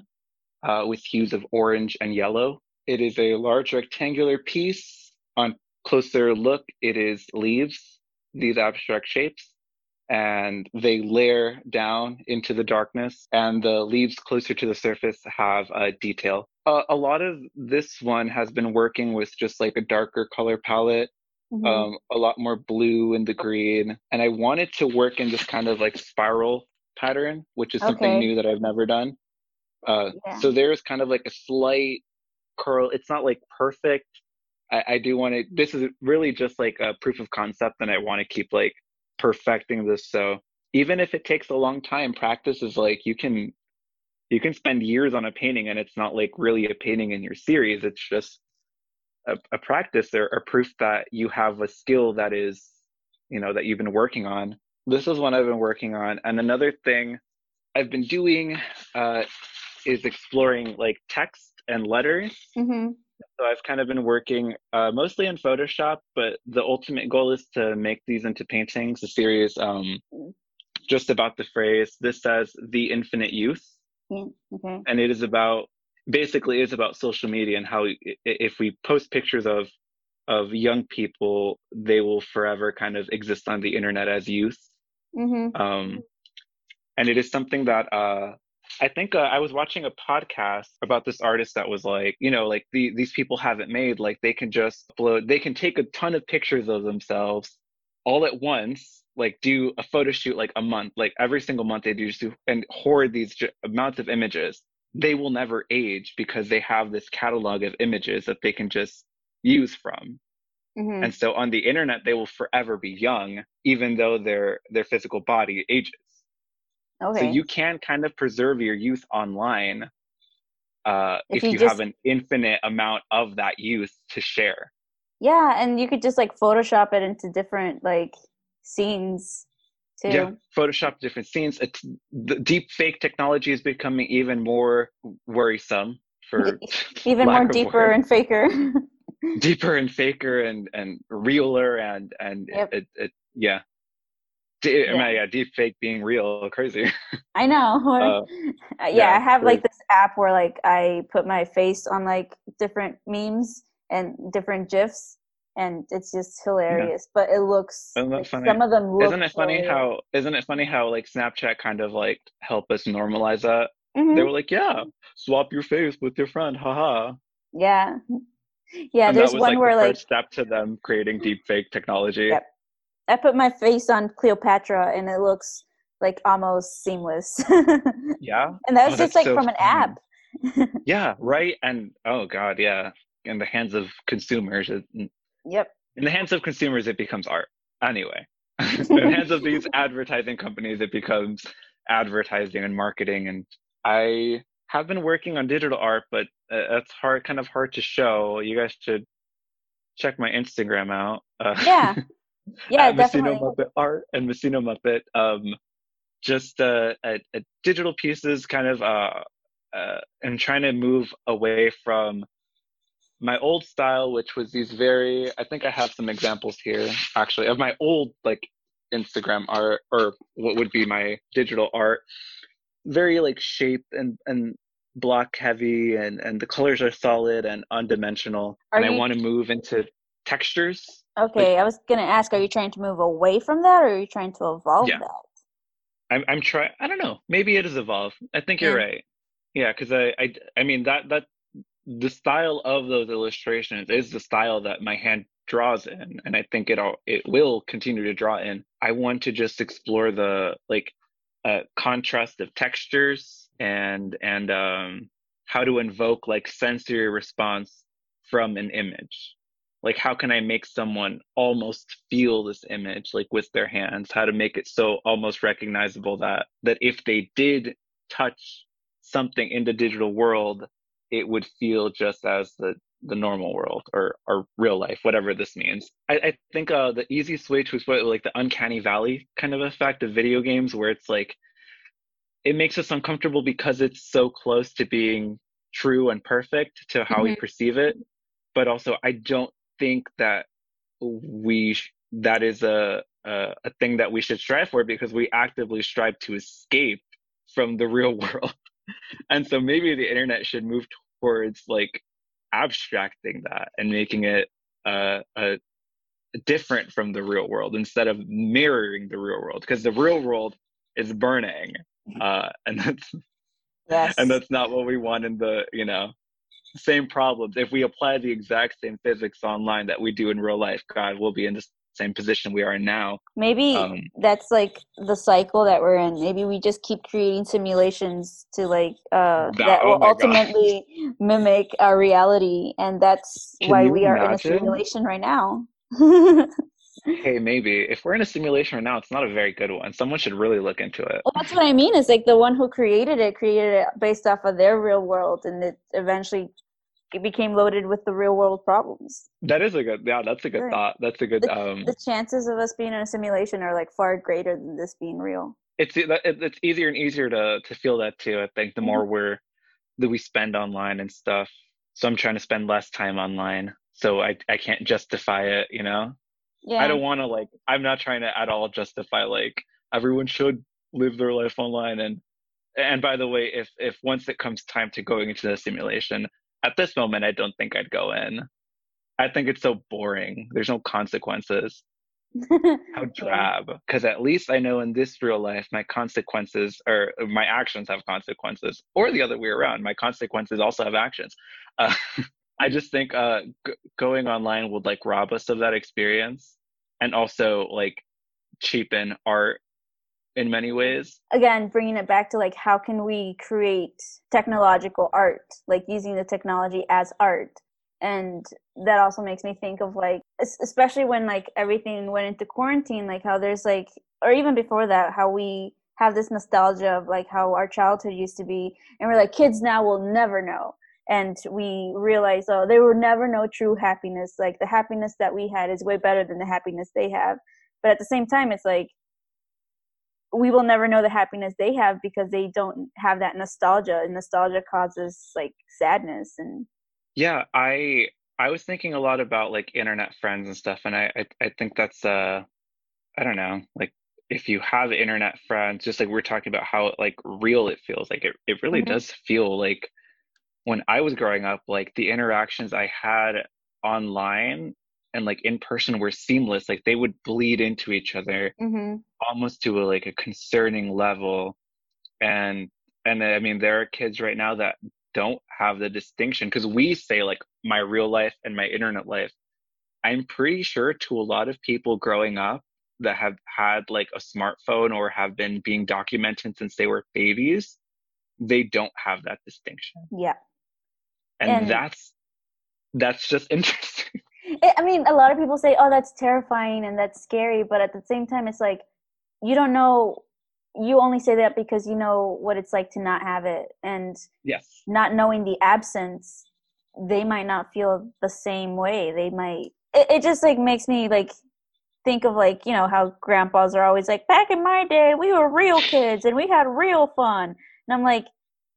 uh, with hues of orange and yellow. It is a large rectangular piece. On closer look, it is leaves, these abstract shapes, and they layer down into the darkness. And the leaves closer to the surface have a detail uh, a lot of this one has been working with just like a darker color palette
Mhm.
um, a lot more blue in the green. And I wanted to work in this kind of like spiral pattern, which is something new that I've never done. Uh,
Yeah.
So there's kind of like a slight curl. It's not like perfect. I, I do want to, this is really just like a proof of concept, and I want to keep like perfecting this. So even if it takes a long time, practice is like you can. You can spend years on a painting and it's not like really a painting in your series. It's just a, a practice or a proof that you have a skill that is you know that you've been working on this is one i've been working on and another thing i've been doing uh, is exploring like text and letters
Mhm.
so i've kind of been working uh, mostly in photoshop but the ultimate goal is to make these into paintings a series um, just about the phrase this says the infinite youth
Yeah. Okay.
and it is about basically it's about social media and how if we post pictures of of young people they will forever kind of exist on the internet as youth
Mhm.
um and it is something that uh i think uh, i was watching a podcast about this artist that was like you know like the, these people haven't made like they can just upload they can take a ton of pictures of themselves all at once like do a photo shoot like a month like every single month they do just do and hoard these j- amounts of images they will never age because they have this catalog of images that they can just use from
Mhm.
and so on the internet they will forever be young even though their their physical body ages
Okay.
so you can kind of preserve your youth online uh,
If
if,
you
you,
just-
have an infinite amount of that youth to share.
Yeah, and you could just like Photoshop it into different like scenes too.
Yeah, Photoshop different scenes. It's, the deep fake technology is becoming even more worrisome for
Even more deeper and faker.
deeper and faker and and realer and and
Yep.
it, it yeah. D- I
Yeah.
yeah, deep fake being real, crazy.
I know.
Uh,
yeah,
yeah,
I have like this app where like I put my face on like different memes and different gifs, and it's just hilarious. But it looks like,
funny?
some of them look.
isn't it funny
real.
how isn't it funny how like Snapchat kind of like help us normalize that?
Mhm.
They were like, yeah, swap your face with your friend, haha.
Yeah, yeah.
and
there's
was
one
like
where like
first step to them creating deep fake technology.
Yep. I put my face on Cleopatra, and it looks like almost seamless.
Yeah.
and that was
Oh,
just like
so
from an app.
Yeah, right. And oh god, yeah. In the hands of consumers, it, in the hands of consumers, it becomes art. Anyway, in the hands of these advertising companies, it becomes advertising and marketing. And I have been working on digital art, but uh, that's hard, kind of hard to show. You guys should check my Instagram out. Uh,
Yeah. Yeah,
at
definitely.
Messino Muppet Art and Messino Muppet. Um, just uh, a, a digital pieces, kind of. Uh, uh, and trying to move away from my old style, which was these very. I think I have some examples here, actually, of my old like Instagram art or what would be my digital art. Very like shape and and block heavy, and and the colors are solid and undimensional.
Are
and I want to move into textures
Okay, I was gonna ask, are you trying to move away from that, or are you trying to evolve
Yeah.
that?
I'm I'm trying. I don't know. Maybe it is evolve. I think you're right. Yeah, because I, I I mean that that the style of those illustrations is the style that my hand draws in, and I think it all it will continue to draw in. I want to just explore the like uh, contrast of textures and and um, how to invoke like sensory response from an image like how can i make someone almost feel this image like with their hands how to make it so almost recognizable that that if they did touch something in the digital world it would feel just as the the normal world or or real life whatever this means. I, I think uh the easy switch was what like the uncanny valley kind of effect of video games where it's like it makes us uncomfortable because it's so close to being true and perfect to how we perceive it. But also i don't think that we sh- that is a, a a thing that we should strive for because we actively strive to escape from the real world and so maybe the internet should move towards like abstracting that and making it uh, uh different from the real world instead of mirroring the real world because the real world is burning uh and that's
Yes.
and that's not what we want in the you know same problems. If we apply the exact same physics online that we do in real life, God, we'll be in the same position we are in now.
Maybe
Um,
that's like the cycle that we're in. Maybe we just keep creating simulations to like uh
That-
that
oh
will
my God.
ultimately mimic our reality and that's
Can
why we are in a simulation right now.
Hey, maybe if we're in a simulation right now, it's not a very good one. Someone should really look into it.
Well, that's what I mean. Is like the one who created it created it based off of their real world, and it eventually it became loaded with the real world problems.
That is a good. Yeah, that's a good thought. That's a good.
The,
Um,
the chances of us being in a simulation are like far greater than this being real.
it's it's easier and easier to to feel that too. I think the
Mhm.
more we're that we spend online and stuff. So I'm trying to spend less time online, so I I can't justify it. You know,
Yeah.
I don't want to like. I'm not trying to at all justify like everyone should live their life online. And and by the way, if if once it comes time to going into the simulation, at this moment, I don't think I'd go in. I think it's so boring. There's no consequences. How drab. Because at least I know in this real life, my consequences or my actions have consequences, or the other way around. My consequences also have actions. Uh, I just think uh, g- going online would like rob us of that experience, and also like cheapen art in many ways.
Again, bringing it back to like how can we create technological art, like using the technology as art. And that also makes me think of like, especially when like everything went into quarantine, like how there's like, or even before that, how we have this nostalgia of like how our childhood used to be. And we're like, kids now will never know. And we realize, oh, they will never know true happiness. Like the happiness that we had is way better than the happiness they have. But at the same time, it's like, we will never know the happiness they have because they don't have that nostalgia and nostalgia causes like sadness and
Yeah, I I was thinking a lot about like internet friends and stuff, and I I, I think that's uh I don't know, like if you have internet friends, just like we are talking about how like real it feels, like it, it really
Mhm.
does feel like when I was growing up, like the interactions I had online and like in person were seamless, like they would bleed into each other
mm-hmm.
almost to a, like a concerning level. And and i mean there are kids right now that don't have the distinction because we say like my real life and my internet life. I'm pretty sure to a lot of people growing up that have had like a smartphone or have been being documented since they were babies they don't have that distinction.
Yeah.
And,
And-
that's that's just interesting
I- i mean a lot of people say oh that's terrifying and that's scary but at the same time it's like you don't know you only say that because you know what it's like to not have it and
yes.
not knowing the absence they might not feel the same way. They might it, it just like makes me like think of like you know how grandpas are always like back in my day we were real kids and we had real fun and i'm like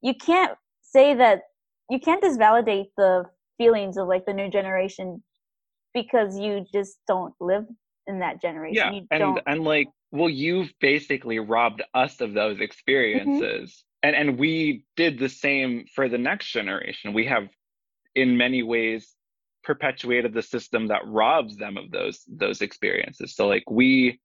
you can't say that you can't just validate the feelings of like the new generation because you just don't live in that generation.
Yeah
you
and
don't
and like well you've basically robbed us of those mm-hmm. experiences and and we did the same for the next generation. We have in many ways perpetuated the system that robs them of those those experiences. So like we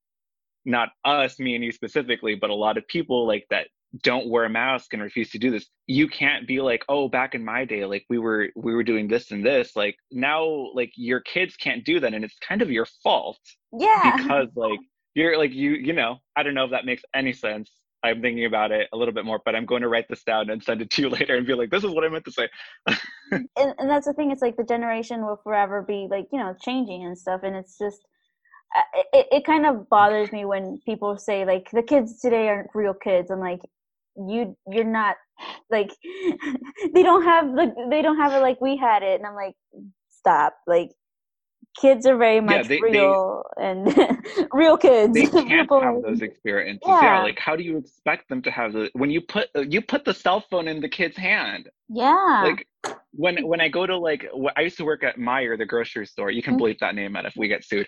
not us me and you specifically but a lot of people like that don't wear a mask and refuse to do this you can't be like oh back in my day like we were we were doing this and this like now like your kids can't do that and it's kind of your fault
yeah.
because like you're like you you know i don't know if that makes any sense. I'm thinking about it a little bit more but i'm going to write this down and send it to you later and be like this is what i meant to say.
And, and that's the thing it's like the generation will forever be like you know changing and stuff and it's just uh, it, it kind of bothers me when people say like the kids today aren't real kids i'm like you you're not like they don't have like they don't have it like we had it. And i'm like stop. Like kids are very much
they- they-
real and real kids
they can't
People-
have those experiences. Yeah.
Yeah.
like how do you expect them to have the when you put you put the cell phone in the kid's hand.
Yeah.
Like when when i go to like i used to work at Meijer the grocery store. You can
Mhm.
bleep that name out if we get sued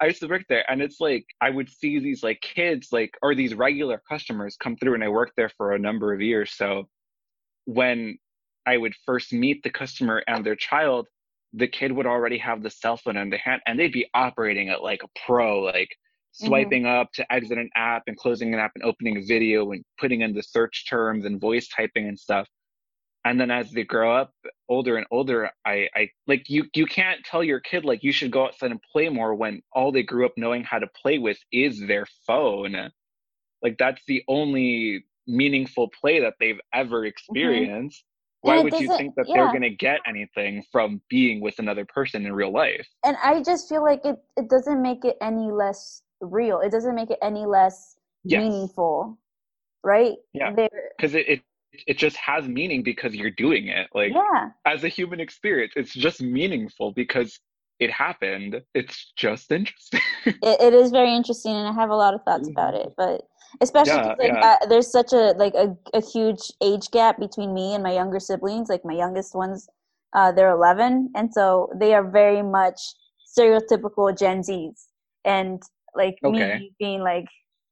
i used to work there and it's like i would see these like kids like or these regular customers come through and i worked there for a number of years so when i would first meet the customer and their child the kid would already have the cell phone in their hand and they'd be operating it like a pro like
Mhm.
swiping up to exit an app and closing an app and opening a video and putting in the search terms and voice typing and stuff and then as they grow up older and older i i like you you can't tell your kid like you should go outside and play more when all they grew up knowing how to play with is their phone like that's the only meaningful play that they've ever mm-hmm. experienced why would you think that
yeah.
they're going to get anything from being with another person in real life
and I just feel like it it doesn't make it any less real. It doesn't make it any less
Yes.
meaningful, right?
Yeah. Because it, it it just has meaning because you're doing it like
yeah,
as a human experience it's just meaningful because it happened it's just interesting
it, it is very interesting, and I have a lot of thoughts about it. But especially
Yeah,
like
yeah.
uh, there's such a like a, a huge age gap between me and my younger siblings. Like my youngest ones, uh, they're 11, and so they are very much stereotypical Gen Zs. And like
Okay.
me being like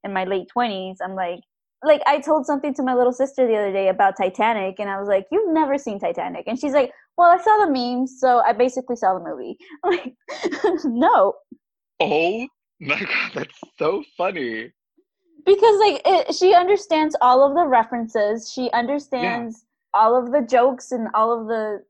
in my late 20s, I'm like. Like I told something to my little sister the other day about Titanic, and I was like, "You've never seen Titanic," and she's like, "Well, I saw the memes, so I basically saw the movie." I'm like, no,
oh my god that's so funny.
Because like it, she understands all of the references. She understands all of the jokes and all of the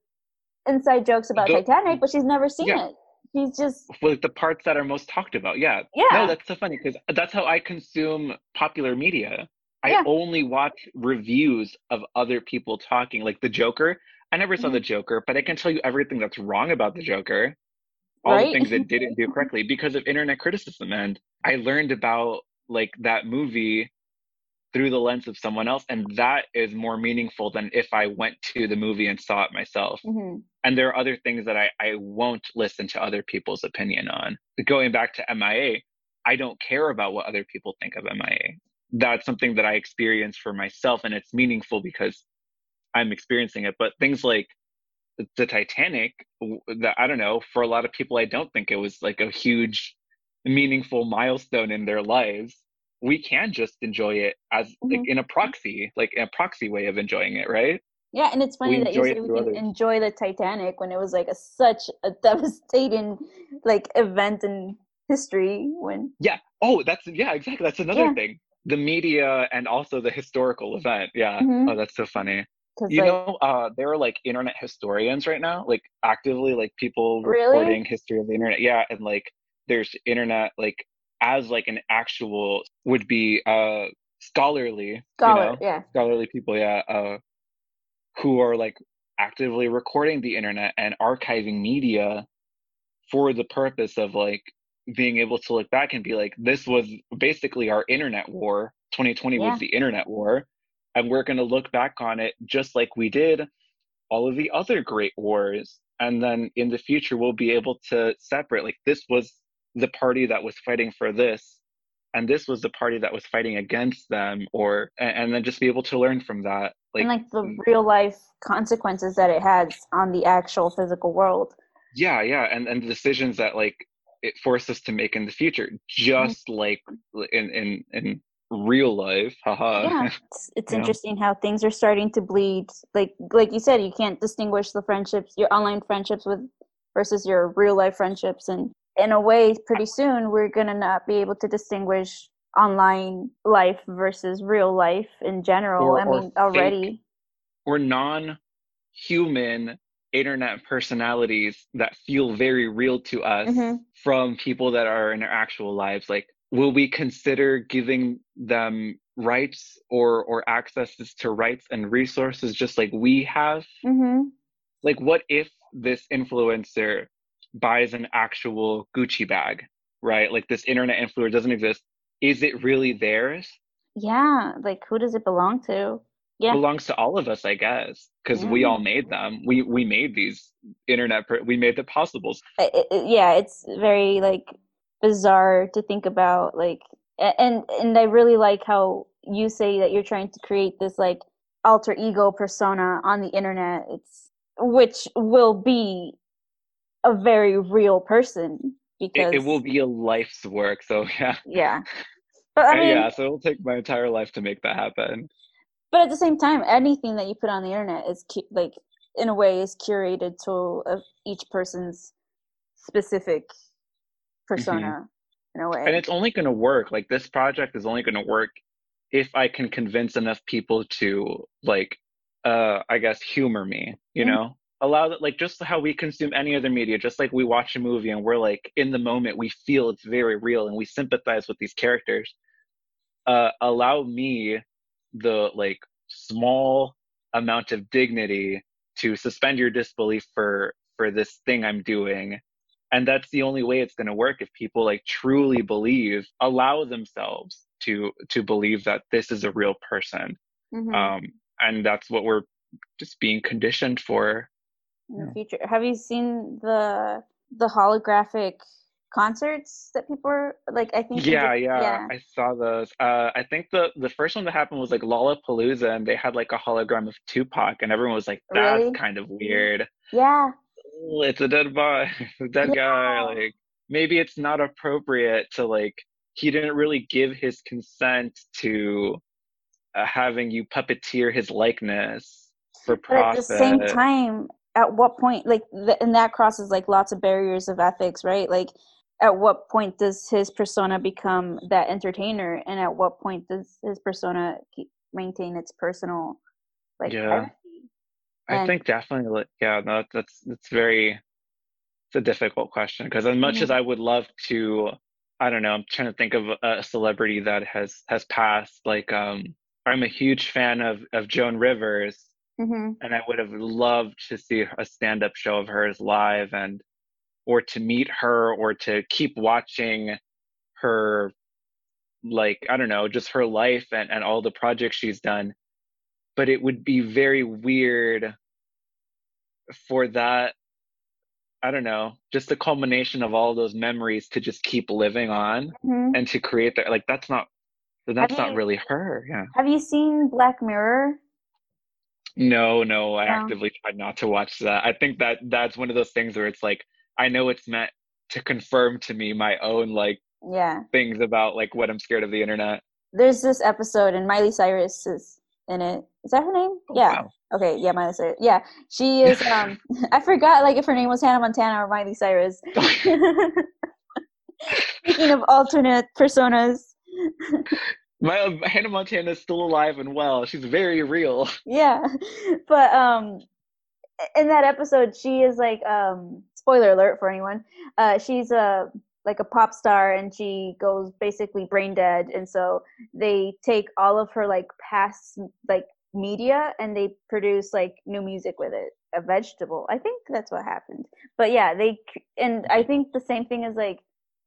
inside jokes about
The-
titanic but she's never seen
Yeah.
it. She's just
with the parts that are most talked about yeah.
Yeah.
no that's so funny because that's how i consume popular media i
Yeah.
only watch reviews of other people talking like the joker i never saw
Mhm.
the joker but i can tell you everything that's wrong about the joker all
Right?
the things it didn't do correctly because of internet criticism and i learned about like that movie through the lens of someone else and that is more meaningful than if i went to the movie and saw it myself
Mhm.
and there are other things that I, I won't listen to other people's opinion on. Going back to MIA, I don't care about what other people think of MIA. That's something that I experience for myself, and it's meaningful because I'm experiencing it. But things like the Titanic, that I don't know, for a lot of people, I don't think it was like a huge, meaningful milestone in their lives. We can just enjoy it as like
Mhm.
in a proxy, like a proxy way of enjoying it, right?
yeah and it's funny
We
that you say we can
others.
enjoy the titanic when it was like a such a devastating like event in history when
Yeah. Oh, that's yeah, exactly. That's another
Yeah.
thing. The media and also the historical event. Yeah.
Mhm.
Oh, that's so funny. You
like
know, uh, there are like internet historians right now, like actively like people
Really?
reporting history of the internet. Yeah, and like there's internet like as like an actual would be uh scholarly,
scholar
you know,
yeah
scholarly people, yeah, uh, who are like actively recording the internet and archiving media for the purpose of like being able to look back and be like, this was basically our internet war. 2020
Yeah.
was the internet war. And we're going to look back on it just like we did all of the other great wars. And then in the future, we'll be able to separate like, this was the party that was fighting for this. And this was the party that was fighting against them, or and, then just be able to learn from that. Like,
and like the
mm.
real life consequences that it has on the actual physical world
yeah yeah and and the decisions that like it forced us to make in the future mm-hmm. just like in in in real life haha.
Yeah it's, it's interesting how things are starting to bleed. Like like you said you can't distinguish the friendships your online friendships with versus your real life friendships. And in a way pretty soon we're gonna not be able to distinguish online life versus real life in general.
Or-
i
or
mean already.
we're non-human internet personalities that feel very real to us
Mhm.
from people that are in our actual lives like will we consider giving them rights or or accesses to rights and resources just like we have?
Hmm
like what if this influencer buys an actual gucci bag right? Like this internet influencer doesn't exist. Is it really theirs?
Yeah like who does it belong to yeah.
belongs to all of us i guess because we all made them. We we made these internet we made the possibles.
I- I- I- yeah it's very like bizarre to think about like and and i really like how you say that you're trying to create this like alter ego persona on the internet. It's which will be a very real person because
it, it will be a life's work so yeah.
Yeah. But i
Uh,
mean
yeah so it'll take my entire life to make that happen
but at the same time anything that you put on the internet is cu- like in a way is curated to uh, each person's specific persona in a way
and it's only going to work like this project is only going to work if i can convince enough people to like uh, I guess, humor me, you
Mhm.
know? Allow that, like, just how we consume any other media, just like we watch a movie and we're like, in the moment, we feel it's very real and we sympathize with these characters. Uh, allow me the, like, small amount of dignity to suspend your disbelief for for this thing I'm doing. And that's the only way it's going to work if people like truly believe, allow themselves to to believe that this is a real person
Mhm.
um, and that's what we're just being conditioned for.
in the future. Have you seen the the holographic concerts that people are like? I think.
Yeah,
Jap-
yeah, I saw those. Uh, I think the the first one that happened was like Lollapalooza, and they had like a hologram of Tupac, and everyone was like, "That's
Really?
kind of weird.
yeah.
It's a dead body, a dead guy." Like maybe it's not appropriate to like. He didn't really give his consent to uh, having you puppeteer his likeness for
But at the same time, at what point, like, th- and that crosses like lots of barriers of ethics, right? Like, at what point does his persona become that entertainer, and at what point does his persona keep, maintain its personal, like,
Yeah. I think definitely, like, yeah, no, that's that's very, it's a difficult question because as much as
Mhm.
I would love to, I don't know, I'm trying to think of a, celebrity that has has passed. Like, um, I'm a huge fan of of Joan Rivers,
Mm-hmm.
and I would have loved to see a stand up show of hers live, and or to meet her, or to keep watching her, like I don't know, just her life and and all the projects she's done. But it would be very weird for that i don't know just the culmination of all those memories to just keep living on
hmm
and to create that like that's not that's not
you-
really her yeah
Have you seen Black Mirror?
no no i
No.
actively tried not to watch that i think that that's one of those things where it's like i know it's meant to confirm to me my own like
Yeah.
things about like what i'm scared of the internet
There's this episode, and Miley Cyrus is in it. Is that her name?
Oh,
yeah.
wow.
Okay. Yeah, Miley Cyrus. Yeah, she is. Um, I forgot like if her name was Hannah Montana or Miley Cyrus. Speaking of alternate personas,
my hannah montana is still alive and well she's very real
yeah, but um, in that episode, she is like um, spoiler alert for anyone. Uh, she's a like a pop star, and she goes basically brain dead, and so they take all of her like past like media and they produce like new music with it a vegetable. I think that's what happened. But yeah they and i think the same thing is like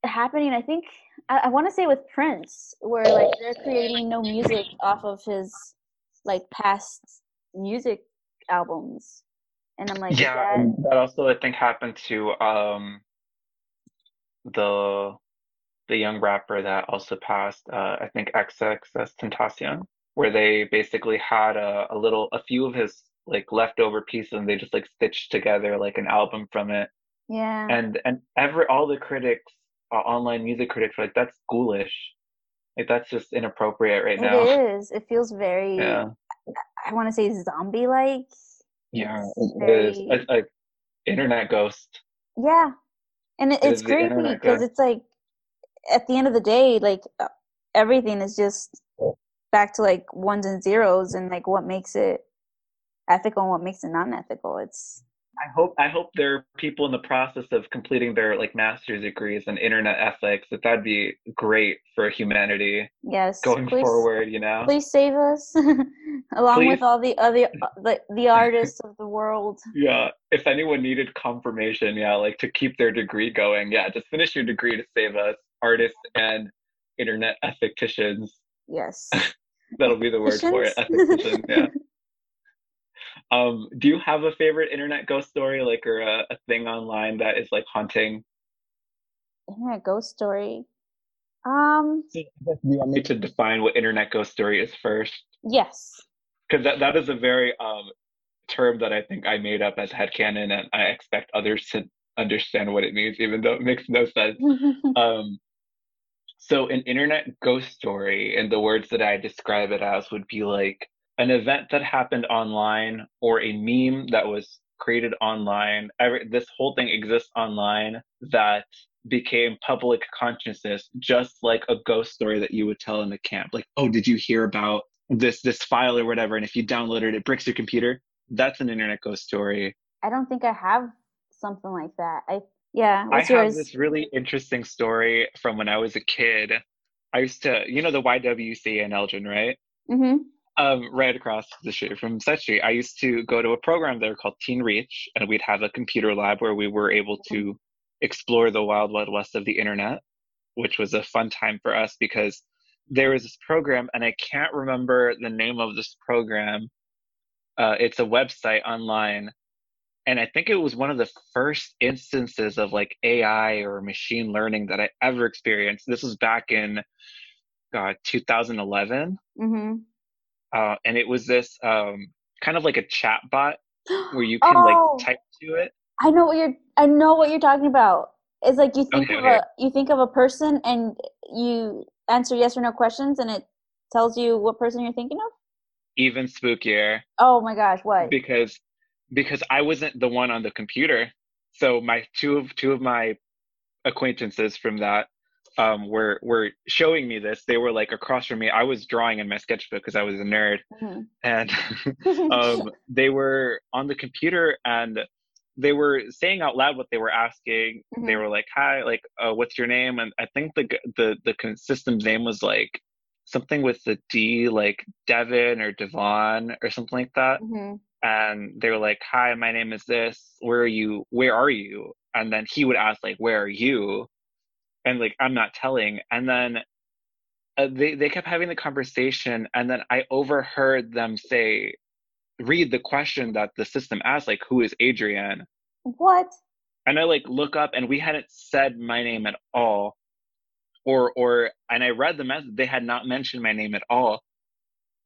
happening i think i, I want to say with prince where like they're creating no music off of his like past music albums and i'm like
yeah
that-
that also i think happened to um the the young rapper that also passed uh i think xx as tentacion where they basically had a, a little a few of his like leftover pieces and they just like stitched together like an album from it.
Yeah.
And and every all the critics uh, online music critics were like that's ghoulish. Like that's just inappropriate right now.
It is. It feels very
yeah.
I want to say zombie like
yeah
It's
it is.
very-
it's like internet ghost.
Yeah, and it,
It
it's creepy because it's like at the end of the day, like uh, everything is just back to like ones and zeros, and like what makes it ethical and what makes it non-ethical. It's
I hope I hope there are people in the process of completing their like master's degrees in internet ethics. That that'd be great for humanity
yes,
going
please,
forward. You know.
Please save us, along
Please.
with all the other uh, the, the artists of the world.
Yeah. If anyone needed confirmation, yeah, like to keep their degree going, yeah, just finish your degree to save us, artists and internet ethicticians.
Yes,
That'll be the word for it. Ethictician. Yeah. Um, do you have a favorite internet ghost story, like or a, a thing online that is like haunting?
Internet ghost story. Um.
Do you want me to define what internet ghost story is first?
Yes.
because that, that is a very um term that I think I made up as headcanon, and I expect others to understand what it means, even though it makes no sense. Um, so an internet ghost story, in the words that I describe it as, would be like an event that happened online or a meme that was created online. Every, this whole thing exists online that became public consciousness, just like a ghost story that you would tell in the camp. Like, oh, did you hear about this this file or whatever, and if you download it, it bricks your computer. That's an internet ghost story.
I don't think I have something like that. I yeah.
I have
yours?
this really interesting story from when I was a kid. I used to, you know, the YWCA in Elgin, right?
Mm-hmm.
Um, right across the street from Seth Street. I used to go to a program there called Teen Reach, and we'd have a computer lab where we were able to explore the wild, wild west of the internet, which was a fun time for us because there was this program, and I can't remember the name of this program. Uh, it's a website online, and I think it was one of the first instances of like AI or machine learning that I ever experienced. This was back in God 2011
Mm-hmm.
Uh, and it was this um, kind of like a chat bot where you can
Oh.
like type to it.
I know what you're. I know what you're talking about. It's like you think
Okay,
of
okay.
a you think of a person and you answer yes or no questions and it tells you what person you're thinking of.
Even spookier
Oh my gosh, what?
because because I wasn't the one on the computer. So my two of two of my acquaintances from that um, were were showing me this. They were like across from me. I was drawing in my sketchbook because I was a nerd,
Mhm.
and um, they were on the computer and they were saying out loud what they were asking. They
Mhm.
were like, "Hi, like, uh, what's your name?" And I think the the the system's name was like something with the D, like Devin or Devon or something like that.
Mhm.
And they were like, "Hi, my name is this. Where are you? Where are you?" And then he would ask like, "Where are you?" And like, I'm not telling. And then uh, they they kept having the conversation, and then I overheard them say, read the question that the system asked, like, "Who is Adrian?"
What?
And I like look up, and we hadn't said my name at all, or or and I read the message. They had not mentioned my name at all,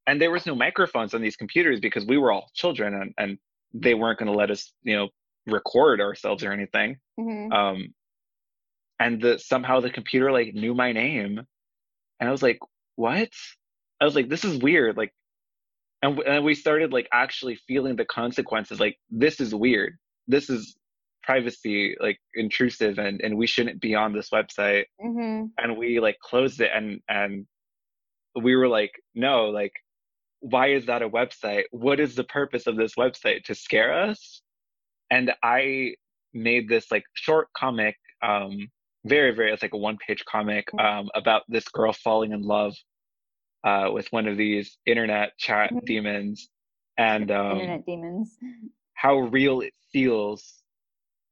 and there was no microphones on these computers because we were all children, and and they weren't going to let us, you know, record ourselves or anything.
hmm
Um, and the somehow the computer like knew my name, and I was like, "What?" I was like, "This is weird." Like, and w- and we started like actually feeling the consequences. Like, this is weird. This is privacy like intrusive, and and we shouldn't be on this website.
hmm
And we like closed it, and and we were like, "No, like." Why is that a website? What is the purpose of this website? To scare us? And I made this like short comic um very very it's like a one page comic um about this girl falling in love uh with one of these internet chat
Mhm.
demons. And um
Internet demons.
how real it feels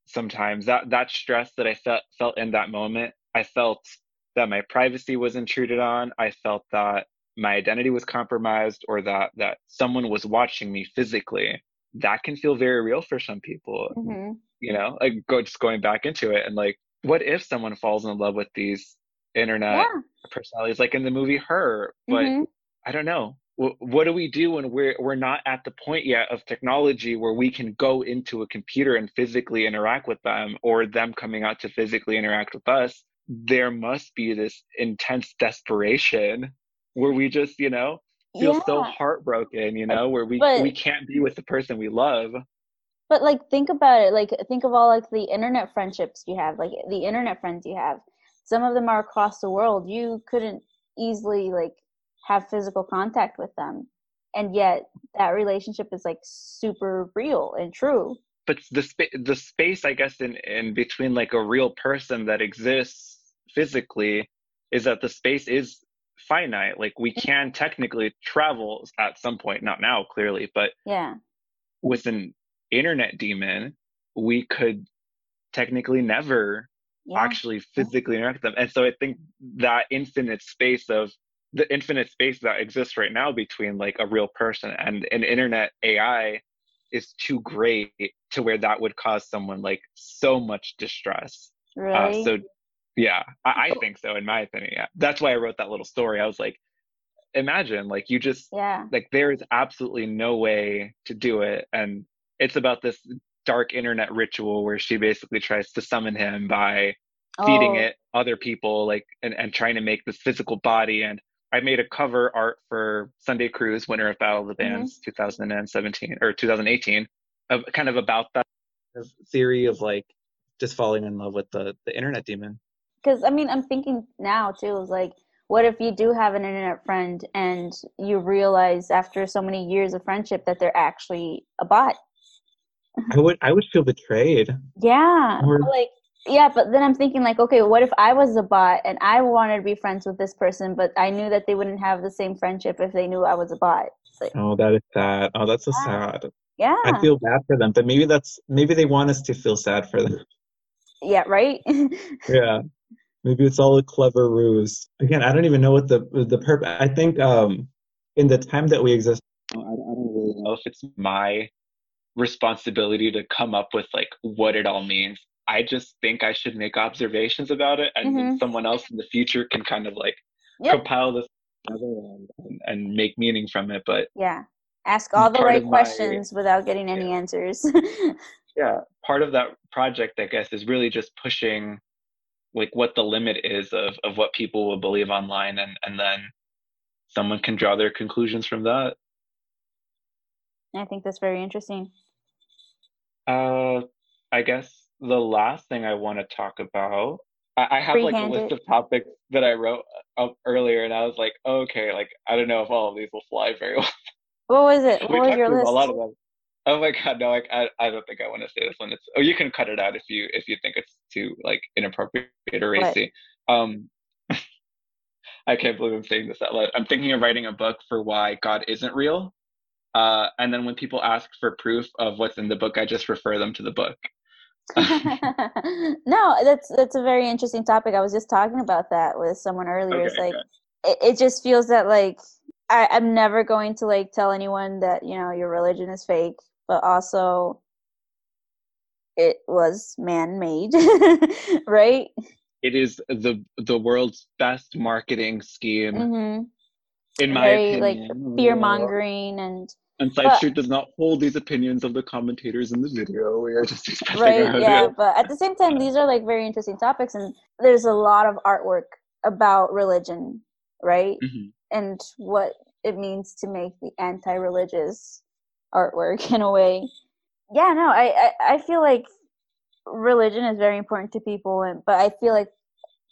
sometimes. That that stress that i felt felt in that moment i felt that my privacy was intruded on. I felt that my identity was compromised or that that someone was watching me physically. That can feel very real for some people.
Hmm
you know like go just going back into it and like what if someone falls in love with these internet
Yeah.
personalities like in the movie her but
Mhm.
i don't know Wh- what do we do when we're we're not at the point yet of technology where we can go into a computer and physically interact with them or them coming out to physically interact with us there must be this intense desperation where we just you know feel so heartbroken you know where we
But-
we can't be with the person we love
But like think about it, like think of all like the internet friendships you have, like the internet friends you have. Some of them are across the world. You couldn't easily like have physical contact with them. And yet that relationship is like super real and true.
but the spa- the space i guess in in between like a real person that exists physically is that the space is finite like we mm. can technically travel at some point not now clearly but
Yeah.
with an internet demon we could technically never
Yeah.
actually physically interact with them. And so i think that infinite space of the infinite space that exists right now between like a real person and an internet ai is too great to where that would cause someone like so much distress.
Really?
uh, so yeah I, I think so in my opinion yeah. That's why i wrote that little story. I was like imagine like you just
yeah.
like there is absolutely no way to do it. And it's about this dark internet ritual where she basically tries to summon him by feeding
Oh,
it other people like and, and trying to make this physical body and i made a cover art for sunday cruise winner of battle of the
Mhm.
bands 2017 or 2018 of kind of about that theory of like just falling in love with the the internet demon
because I mean, I'm thinking now too. Is like, what if you do have an internet friend and you realize after so many years of friendship that they're actually a bot?
I would I would feel betrayed.
Yeah.
Or-
like yeah, but then I'm thinking like, okay, what if I was a bot and I wanted to be friends with this person, but I knew that they wouldn't have the same friendship if they knew I was a bot. Like,
Oh, that is sad. Oh, that's so
Yeah.
sad.
yeah.
I feel bad for them, but maybe that's maybe they want us to feel sad for them.
yeah, right?
yeah. Maybe it's all a clever ruse. Again, I don't even know what the the purpose. I think um, in the time that we exist,
I don't really know if it's my responsibility to come up with like what it all means. I just think I should make observations about it, and then
Mhm.
someone else in the future can kind of like
Yep.
compile this and, and, make meaning from it. But
yeah. Ask all the right
of my-
questions without getting any
Yeah.
answers.
yeah, part of that project, I guess, is really just pushing like what the limit is of of what people will believe online, and and then someone can draw their conclusions from that.
I think that's very interesting.
Uh, I guess the last thing I want to talk about, I, I have like a list of topics that I wrote up earlier, and I was like, okay, like I don't know if all of these will fly very well.
What was it?
we
What was your list?
a lot of them. Oh my god, no, like I, I don't think I want to say this one. It's oh, you can cut it out if you if you think it's too like inappropriate or
What?
racy. Um, I can't believe I'm saying this out loud. I'm thinking of writing a book for why God isn't real. Uh, and then when people ask for proof of what's in the book, I just refer them to the book.
no, that's that's a very interesting topic. I was just talking about that with someone earlier. it's
Okay,
like it, it just feels that like I, I'm never going to like tell anyone that, you know, your religion is fake, but also it was man made. right?
It is the the world's best marketing scheme,
hmm
in my
Very, like,
opinion.
Fear mongering and
And Side Street does not hold these opinions of the commentators in the video. We are just expressing
right
own
yeah but at the same time these are like very interesting topics and there's a lot of artwork about religion right
Mhm.
and what it means to make the anti-religious artwork in a way yeah no I, I i feel like religion is very important to people and but i feel like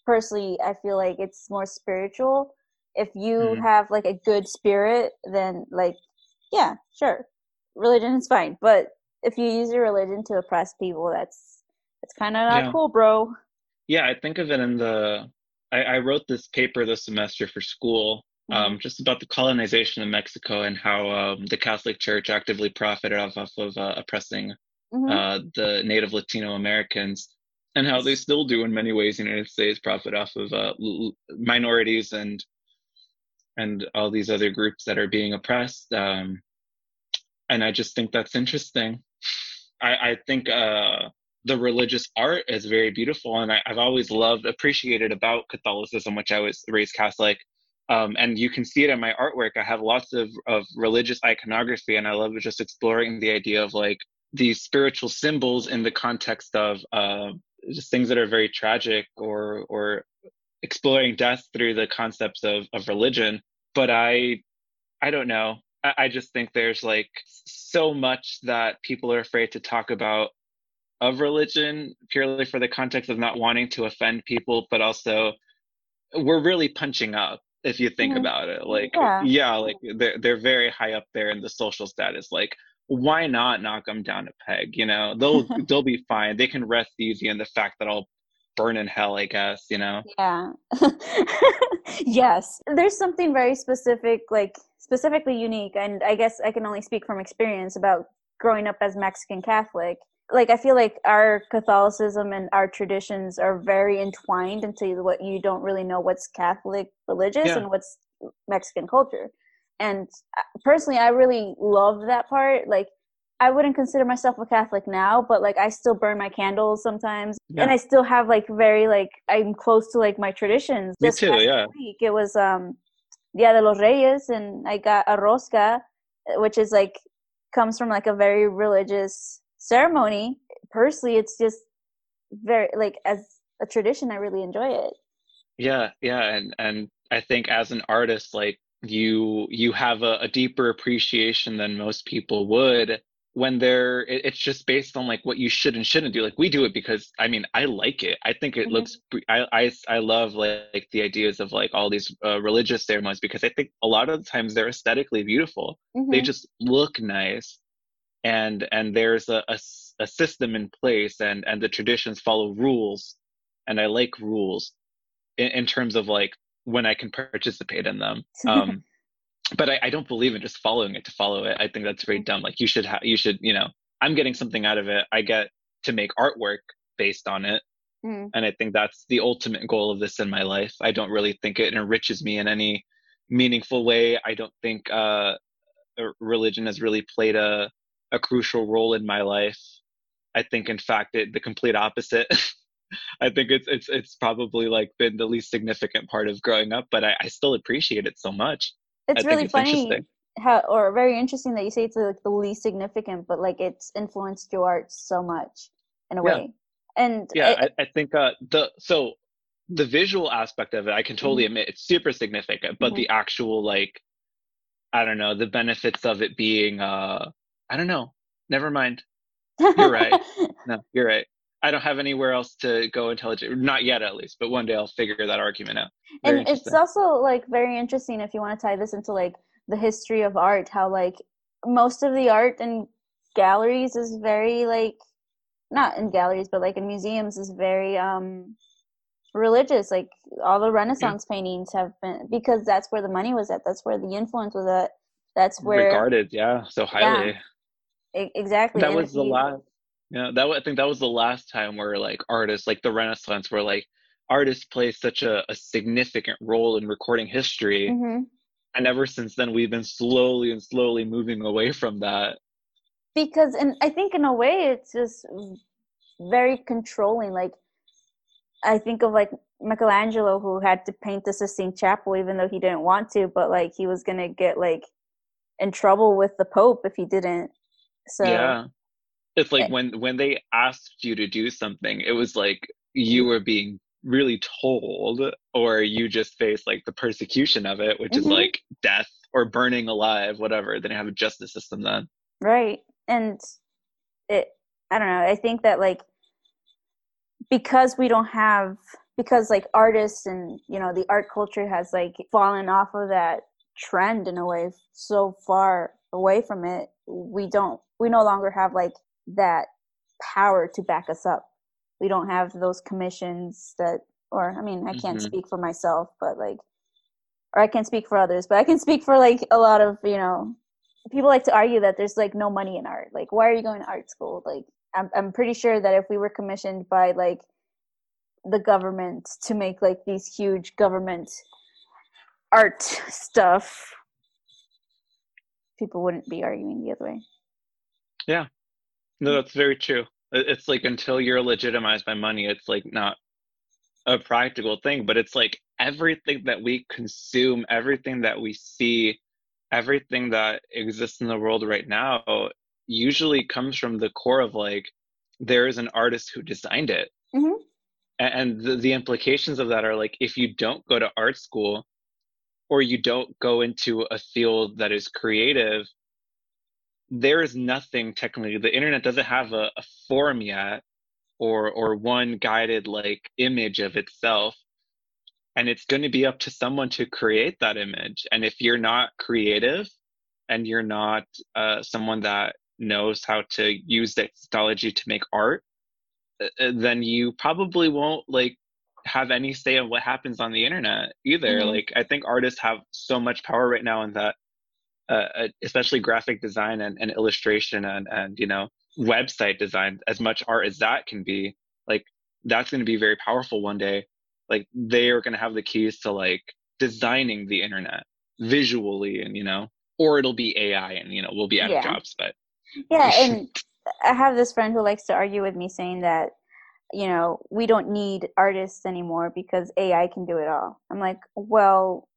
personally i feel like it's more spiritual if you
Mhm.
have like a good spirit then like yeah sure religion is fine but if you use your religion to oppress people that's it's kind of not
Yeah.
cool bro
Yeah, I think of it in the. I, I wrote this paper this semester for school, um, just about the colonization of Mexico and how um, the Catholic Church actively profited off, off of uh, oppressing
Mhm.
uh, the Native Latino Americans, and how they still do in many ways in the United States profit off of uh, l- minorities and and all these other groups that are being oppressed. Um, and I just think that's interesting. I, I think uh, the religious art is very beautiful, and I, I've always loved, appreciated about Catholicism, which I was raised Catholic. Um, and you can see it in my artwork. I have lots of, of religious iconography, and I love just exploring the idea of like these spiritual symbols in the context of uh, just things that are very tragic or or exploring death through the concepts of, of religion. But I I don't know. I, I just think there's like so much that people are afraid to talk about of religion purely for the context of not wanting to offend people, but also we're really punching up if you think
Mhm.
about it. Like
Yeah.
yeah, like they're they're very high up there in the social status. Like why not knock them down a peg? You know, they'll they'll be fine. They can rest easy in the fact that I'll burn in hell. I guess you know.
Yeah. yes. There's something very specific, like specifically unique, and I guess I can only speak from experience about growing up as Mexican Catholic. Like I feel like our Catholicism and our traditions are very entwined into what you don't really know what's Catholic religious
Yeah.
and what's Mexican culture. And uh, personally, I really love that part. Like I wouldn't consider myself a Catholic now, but like I still burn my candles sometimes, and I still have like very like I'm close to like my traditions.
Me
Just
too, yeah.
Week it was um Dia de los Reyes, and I got a rosca, uh, which is like comes from like a very religious ceremony. Personally, it's just very like as a tradition. I really enjoy it.
Yeah, yeah, and and I think as an artist, like you you have a, a deeper appreciation than most people would when they're it, it's just based on like what you should and shouldn't do. Like we do it because i mean i like it. I think it
Mhm.
looks I, I i love like, like the ideas of like all these uh, religious ceremonies because i think a lot of the times they're aesthetically beautiful. They
Mhm.
just look nice and and there's a a system in place and and the traditions follow rules. And i like rules in, in terms of like when i can participate in them. Um but I, I don't believe in just following it to follow it. I think that's very dumb. Like you should have you should you know i'm getting something out of it. I get to make artwork based on it.
Mhm.
and i think that's the ultimate goal of this in my life. I don't really think it enriches me in any meaningful way. I don't think uh, religion has really played a a crucial role in my life. I think in fact it the complete opposite. I think it's it's it's probably like been the least significant part of growing up but i, I still appreciate it so much
it's
I
really
it's
funny how or very interesting that you say it's like the least significant but like it's influenced your art so much in a
Yeah.
way and
yeah
it-
I, I think uh the so the visual aspect of it i can totally
Mm-hmm.
admit it's super significant but
Mhm.
the actual like i don't know the benefits of it being uh i don't know never mind you're right. no you're right i don't have anywhere else to go intelligent not yet at least but one day i'll figure that argument out. Very
and it's also like very interesting if you want to tie this into like the history of art how like most of the art in galleries is very like not in galleries but like in museums is very um religious like all the renaissance paintings have been because that's where the money was at that's where the influence was at that's where
regarded yeah so highly.
E- exactly
that
and
was the
you-
last yeah that i think that was the last time where like artists like the renaissance where like artists play such a, a significant role in recording history.
Mhm.
and ever since then we've been slowly and slowly moving away from that.
Because and i think in a way it's just very controlling like i think of like michelangelo who had to paint the sistine chapel even though he didn't want to but like he was gonna get like in trouble with the pope if he didn't. So
yeah it's like
Eh.
when when they asked you to do something it was like you were being really told or you just face like the persecution of it which is
Mhm.
like death or burning alive whatever. They have a justice system then.
Right. And it i don't know. I think that like because we don't have because like artists and you know the art culture has like fallen off of that trend in a way so far away from it we don't we no longer have like that power to back us up. We don't have those commissions that or i mean i can't
Mhm.
speak for myself but like or i can't speak for others but i can speak for like a lot of you know people like to argue that there's like no money in art. Like why are you going to art school? Like i'm, I'm pretty sure that if we were commissioned by like the government to make like these huge government art stuff people wouldn't be arguing the other way
No, that's very true. It's like until you're legitimized by money, it's like not a practical thing, but it's like everything that we consume, everything that we see, everything that exists in the world right now usually comes from the core of like there is an artist who designed it.
Mhm.
And the, the implications of that are like if you don't go to art school or you don't go into a field that is creative, there is nothing technically the internet doesn't have a, a form yet or or one guided like image of itself. And it's going to be up to someone to create that image. And if you're not creative and you're not uh, someone that knows how to use that technology to make art uh, uh, then you probably won't like have any say on what happens on the internet either.
Mhm.
like i think artists have so much power right now in that uh, uh, especially graphic design and, and illustration and, and you know website design as much art as that can be like that's going to be very powerful one day. Like they are going to have the keys to like designing the internet visually and you know or it'll be ai and you know we'll be out
Yeah.
of jobs but
yeah and i have this friend who likes to argue with me saying that you know we don't need artists anymore because ai can do it all. I'm like well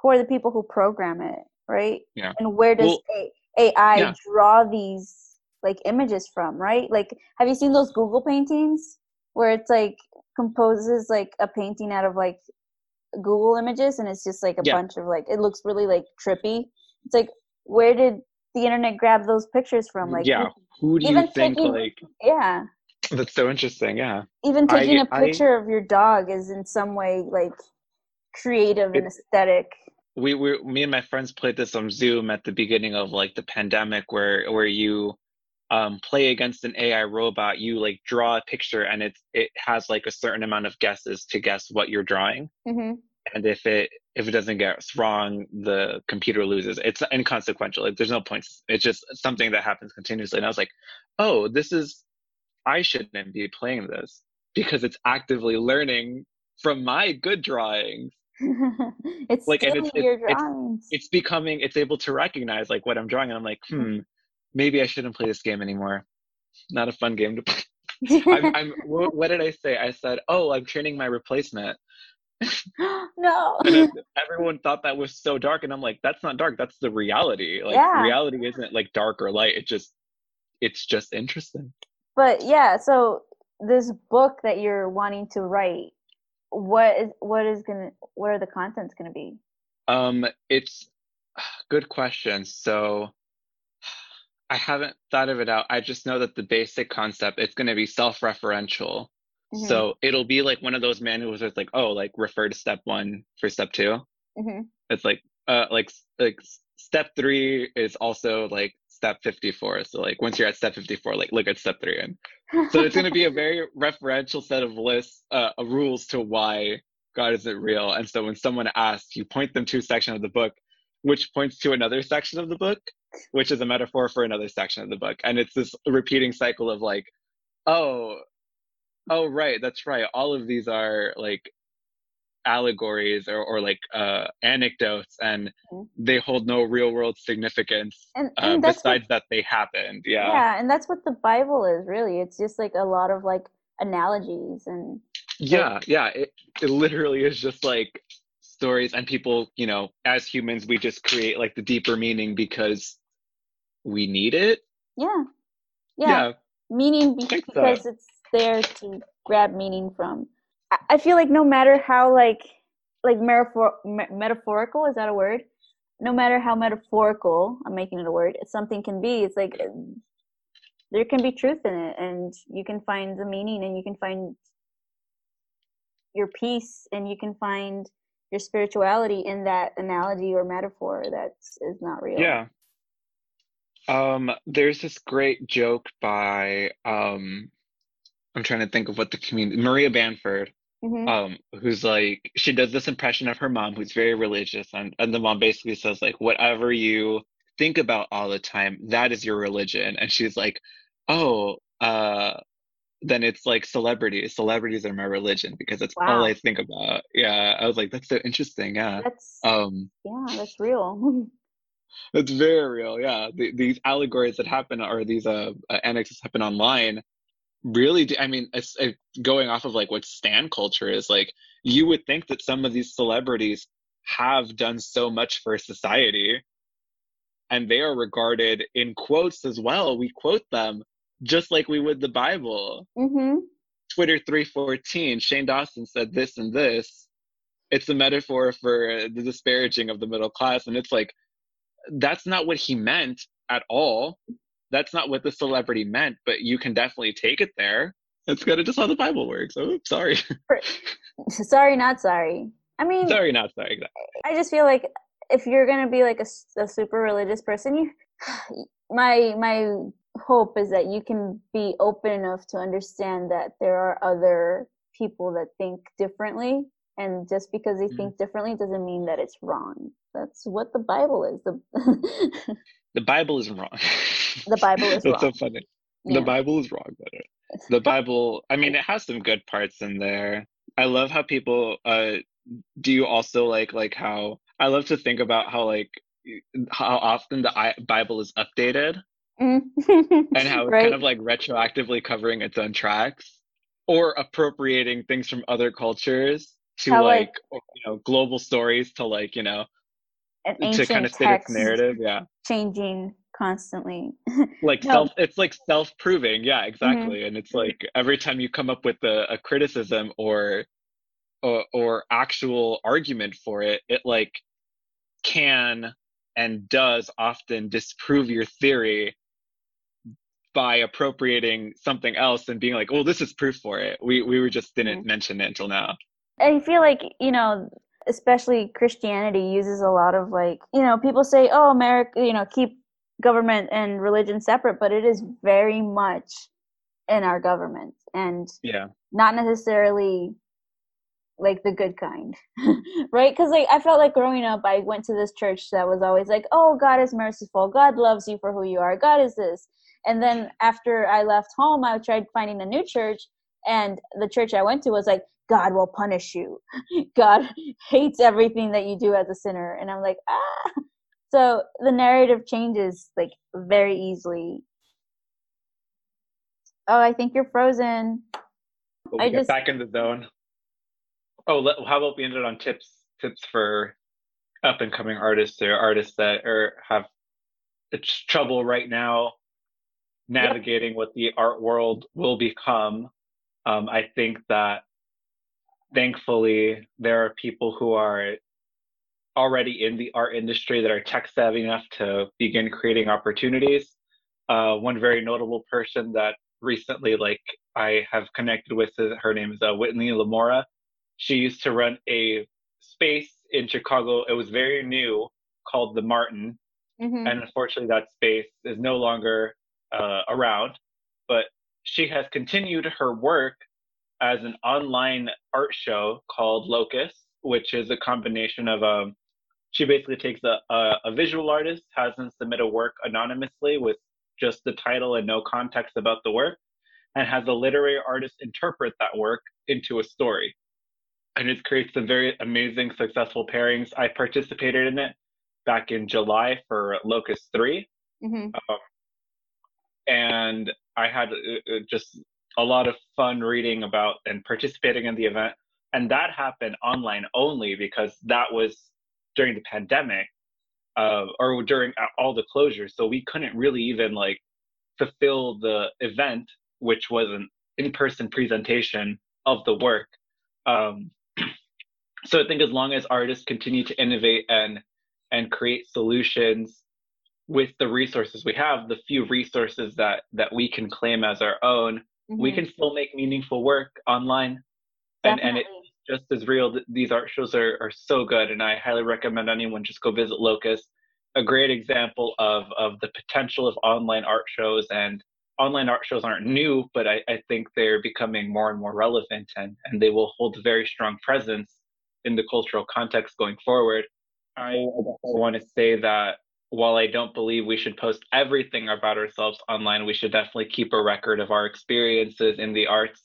who are the people who program it right
Yeah.
and where does
Well,
ai
yeah.
draw these like images from right like have you seen those google paintings where it's like composes like a painting out of like google images and it's just like a
Yeah.
bunch of like it looks really like trippy it's like where did the internet grab those pictures from? Like,
yeah. Who do you think
taking-
like
yeah.
that's so interesting? Yeah.
Even taking a
I-
picture of your dog is in some way like creative and aesthetic.
We were me and my friends played this on Zoom at the beginning of like the pandemic where where you um play against an AI robot, you like draw a picture and it's it has like a certain amount of guesses to guess what you're drawing.
hmm
And if it if it doesn't get wrong, the computer loses. It's inconsequential. Like, there's no points. It's just something that happens continuously. And I was like, oh, this is I shouldn't be playing this because it's actively learning from my good drawings.
it's
Like, and it's-
your
it's- it's becoming it's able to recognize like what i'm drawing and i'm like hmm maybe i shouldn't play this game anymore. Not a fun game to play. I'm, I'm what, what did i say? I said oh i'm training my replacement.
No.
everyone thought that was so dark and i'm like that's not dark that's the reality. Like
Yeah.
reality isn't like dark or light it just it's just interesting.
But yeah, so this book that you're wanting to write, what is what is gonna what are the contents gonna be?
um it's good question so i haven't thought of it out i just know that the basic concept it's to be self-referential
Mhm,
So it'll be like one of those manuals where it's like, oh, like refer to step one for step two.
mhm.
It's like, uh, like like step three is also like step fifty four. So like once you're at step fifty four, like look at step three, and so it's gonna be a very referential set of lists, uh, of rules to why God isn't real. And so when someone asks, you point them to a section of the book, which points to another section of the book, which is a metaphor for another section of the book, and it's this repeating cycle of like, oh oh right that's right all of these are like allegories or, or like uh anecdotes and
Mhm.
they hold no real world significance
and,
uh,
and what,
besides that they happened yeah.
yeah, and that's what the Bible is really. It's just like a lot of like analogies and
yeah yeah it, it literally is just like stories and people you know as humans we just create like the deeper meaning because we need it
yeah, yeah, meaning be-
think so.
because it's there to grab meaning from. I, feel like no matter how like like metaphor me- metaphorical is that a word? No matter how metaphorical, I'm making it a word. Something can be. It's like there can be truth in it, and you can find the meaning, and you can find your peace, and you can find your spirituality in that analogy or metaphor that is not real.
Yeah. Um, there's this great joke by um I'm trying to think of what the community Maria Bamford,
hmm
um, who's like she does this impression of her mom who's very religious and, and the mom basically says like whatever you think about all the time, that is your religion. And she's like, Oh, uh then it's like celebrities. Celebrities are my religion because that's all I think about. Yeah. I was like, that's so interesting. Yeah.
That's
Um
yeah, that's real.
It's very real, yeah. The, these allegories that happen or these uh, uh anecdotes happen online really do, I mean, it's, uh going off of like what stan culture is like, you would think that some of these celebrities have done so much for society and they are regarded in quotes as well. We quote them just like we would the Bible.
hmm
Twitter 314, Shane Dawson said this and this. It's a metaphor for the disparaging of the middle class. And it's like, that's not what he meant at all. That's not what the celebrity meant, but you can definitely take it there. That's kind of just how the Bible works. Oh, sorry.
sorry, not sorry. I mean,
sorry, not sorry. Exactly.
I just feel like if you're gonna be like a super religious person, you, my my hope is that you can be open enough to understand that there are other people that think differently, and just because they
Mhm.
think differently doesn't mean that it's wrong. That's what the Bible is. The
The Bible isn't wrong.
The Bible is
That's so funny.
Yeah.
The Bible is wrong. But uh, the Bible, I mean, it has some good parts in there. I love how people. Uh, do you also like like how I love to think about how like how often the Bible is updated
Mm.
and how it's
right?
kind of like retroactively covering its own tracks or appropriating things from other cultures to
How,
like,
like-
you know global stories to like you know to kind of fit its narrative yeah
changing constantly.
like
No.
self it's like self-proving yeah exactly and it's like every time you come up with a, a criticism or, or or actual argument for it it like can and does often disprove your theory by appropriating something else and being like, "Oh, this is proof for it." We we were just didn't mm-hmm. mention it until now.
I feel like you know, especially Christianity uses a lot of like you know people say, "Oh, America," you know, keep government and religion separate, but it is very much in our government and
yeah,
not necessarily like the good kind right? Because like i felt like growing up i went to this church that was always like oh god is merciful. God loves you for who you are. God is this. And then after i left home i tried finding a new church and the church i went to was like god will punish you. God hates everything that you do as a sinner. And i'm like ah so the narrative changes like very easily oh i think you're frozen
we'll i just back in the zone Oh, how about we ended on tips tips for up and coming artists or artists that are have trouble right now navigating yep. what the art world will become. Um, I think that thankfully there are people who are already in the art industry that are tech savvy enough to begin creating opportunities. Uh, one very notable person that recently, like I have connected with, her name is uh, Whitney LaMora she used to run a space in Chicago. It was very new called the Martin. Mm-hmm. And unfortunately, that space is no longer uh, around. But she has continued her work as an online art show called Locus, which is a combination of um, she basically takes a, a, a, visual artist, has them submit a work anonymously with just the title and no context about the work, and has a literary artist interpret that work into a story and it creates some very amazing, successful pairings. I participated in it back in July for Locus 3. Mm-hmm. Um, and I had uh, uh, just a lot of fun reading about and participating in the event. And that happened online only because that was during the pandemic uh, or during all the closures. So we couldn't really even like fulfill the event, which was an in person presentation of the work. Um, so I think as long as artists continue to innovate and and create solutions with the resources we have, the few resources that that we can claim as our own, mm-hmm. we can still make meaningful work online. And and it's just as real. These art shows are, are so good, and I highly recommend anyone just go visit Locus. A great example of of the potential of online art shows and online art shows aren't new, but I, I think they're becoming more and more relevant and, and they will hold a very strong presence in the cultural context going forward. I want to say that while I don't believe we should post everything about ourselves online, we should definitely keep a record of our experiences in the arts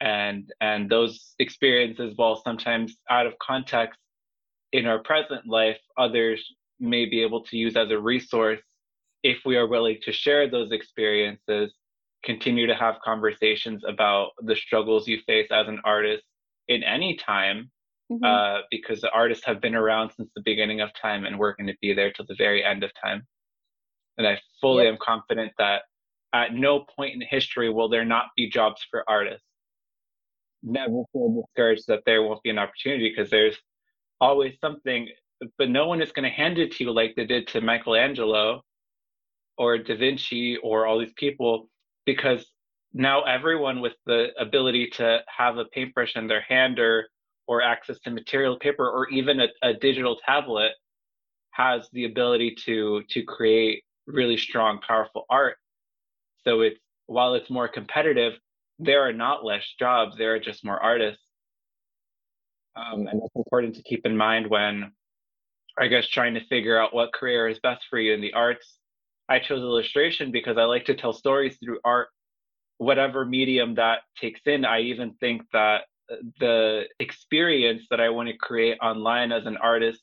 and and those experiences while sometimes out of context in our present life others may be able to use as a resource if we are willing to share those experiences continue to have conversations about the struggles you face as an artist in any time mm-hmm. uh, because the artists have been around since the beginning of time and we're going to be there till the very end of time. And I fully yep. am confident that at no point in history will there not be jobs for artists. Never feel discouraged that there won't be an opportunity because there's always something, but no one is going to hand it to you like they did to Michelangelo or Da Vinci or all these people because now everyone with the ability to have a paintbrush in their hand or or access to material paper or even a, a digital tablet has the ability to to create really strong powerful art. So it's while it's more competitive there are not less jobs there are just more artists um, and that's important to keep in mind when i guess trying to figure out what career is best for you in the arts i chose illustration because i like to tell stories through art whatever medium that takes in i even think that the experience that I want to create online as an artist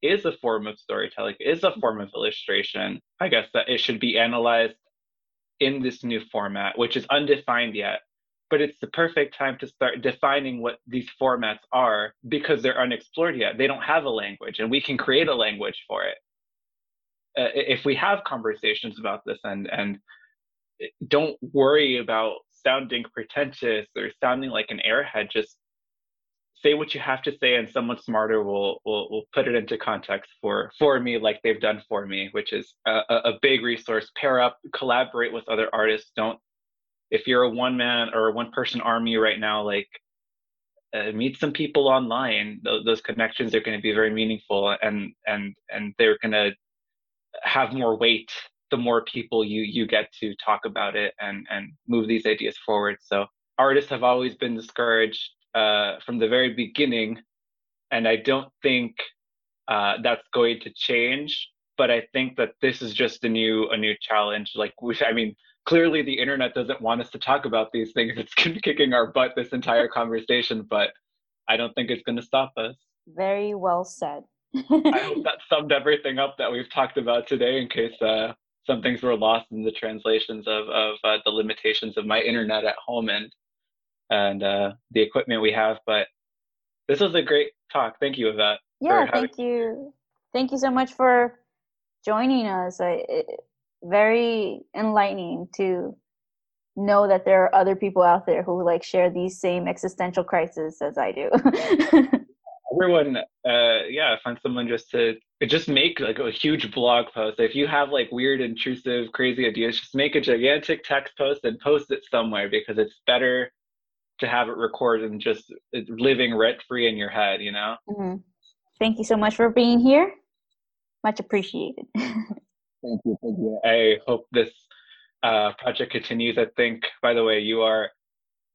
is a form of storytelling, is a form of illustration. I guess that it should be analyzed in this new format, which is undefined yet. But it's the perfect time to start defining what these formats are because they're unexplored yet. They don't have a language, and we can create a language for it. Uh, if we have conversations about this and and don't worry about sounding pretentious or sounding like an airhead just say what you have to say and someone smarter will will, will put it into context for for me like they've done for me which is a, a big resource pair up collaborate with other artists don't if you're a one man or a one person army right now like uh, meet some people online those, those connections are going to be very meaningful and and and they're going to have more weight the more people you you get to talk about it and and move these ideas forward so artists have always been discouraged uh, from the very beginning, and I don't think uh, that's going to change. But I think that this is just a new a new challenge. Like, which I mean, clearly the internet doesn't want us to talk about these things. It's kicking our butt this entire conversation, but I don't think it's going to stop us.
Very well said.
I hope that summed everything up that we've talked about today. In case uh, some things were lost in the translations of of uh, the limitations of my internet at home and and uh, the equipment we have. But this was a great talk. Thank you, Yvette.
Yeah, thank you. Thank you so much for joining us. I, it, very enlightening to know that there are other people out there who like share these same existential crises as I do.
Everyone, uh, yeah, find someone just to just make like a huge blog post. If you have like weird, intrusive, crazy ideas, just make a gigantic text post and post it somewhere because it's better to have it recorded and just living rent free in your head, you know?
Mm-hmm. Thank you so much for being here. Much appreciated.
thank you. Thank you. I hope this uh, project continues. I think, by the way, you are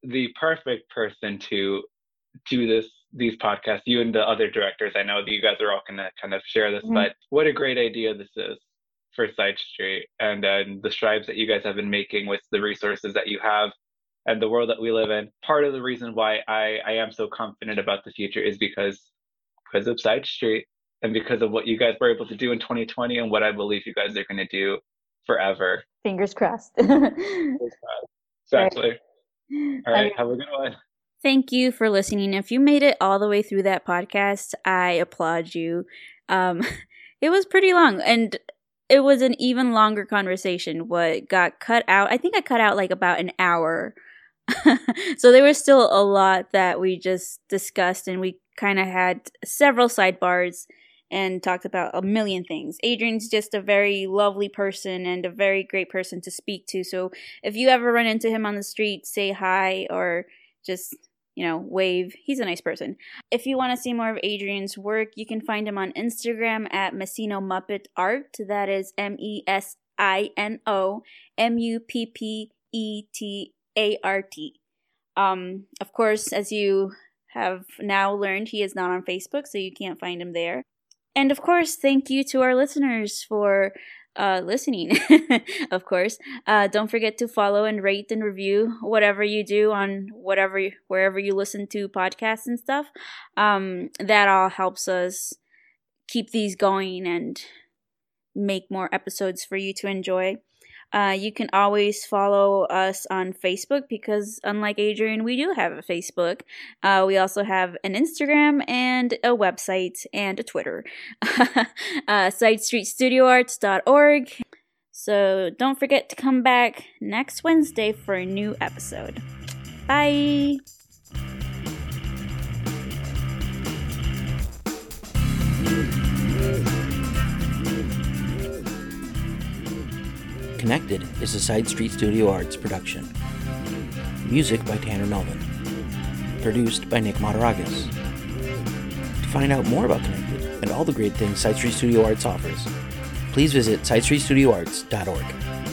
the perfect person to do this these podcasts you and the other directors i know that you guys are all going to kind of share this mm-hmm. but what a great idea this is for side street and and the strides that you guys have been making with the resources that you have and the world that we live in. Part of the reason why I, I am so confident about the future is because because of Side Street and because of what you guys were able to do in 2020 and what I believe you guys are going to do forever.
Fingers crossed.
Exactly. All right. Have a good one.
Thank you for listening. If you made it all the way through that podcast, I applaud you. Um, it was pretty long and it was an even longer conversation. What got cut out, I think I cut out like about an hour so there was still a lot that we just discussed, and we kind of had several sidebars and talked about a million things. Adrian's just a very lovely person and a very great person to speak to. So if you ever run into him on the street, say hi or just you know, wave. He's a nice person. If you want to see more of Adrian's work, you can find him on Instagram at Mesino Muppet Art. That is M E S I N O M U P P E T a R T. Um, of course, as you have now learned, he is not on Facebook, so you can't find him there. And of course, thank you to our listeners for uh, listening. of course, uh, don't forget to follow and rate and review whatever you do on whatever wherever you listen to podcasts and stuff. Um, that all helps us keep these going and make more episodes for you to enjoy. Uh, you can always follow us on Facebook because, unlike Adrian, we do have a Facebook. Uh, we also have an Instagram and a website and a Twitter. uh, SideStreetStudioArts.org. So don't forget to come back next Wednesday for a new episode. Bye!
Connected is a Side Street Studio Arts production. Music by Tanner Melvin. Produced by Nick Mataragas. To find out more about Connected and all the great things Side Street Studio Arts offers, please visit sidestreetstudioarts.org.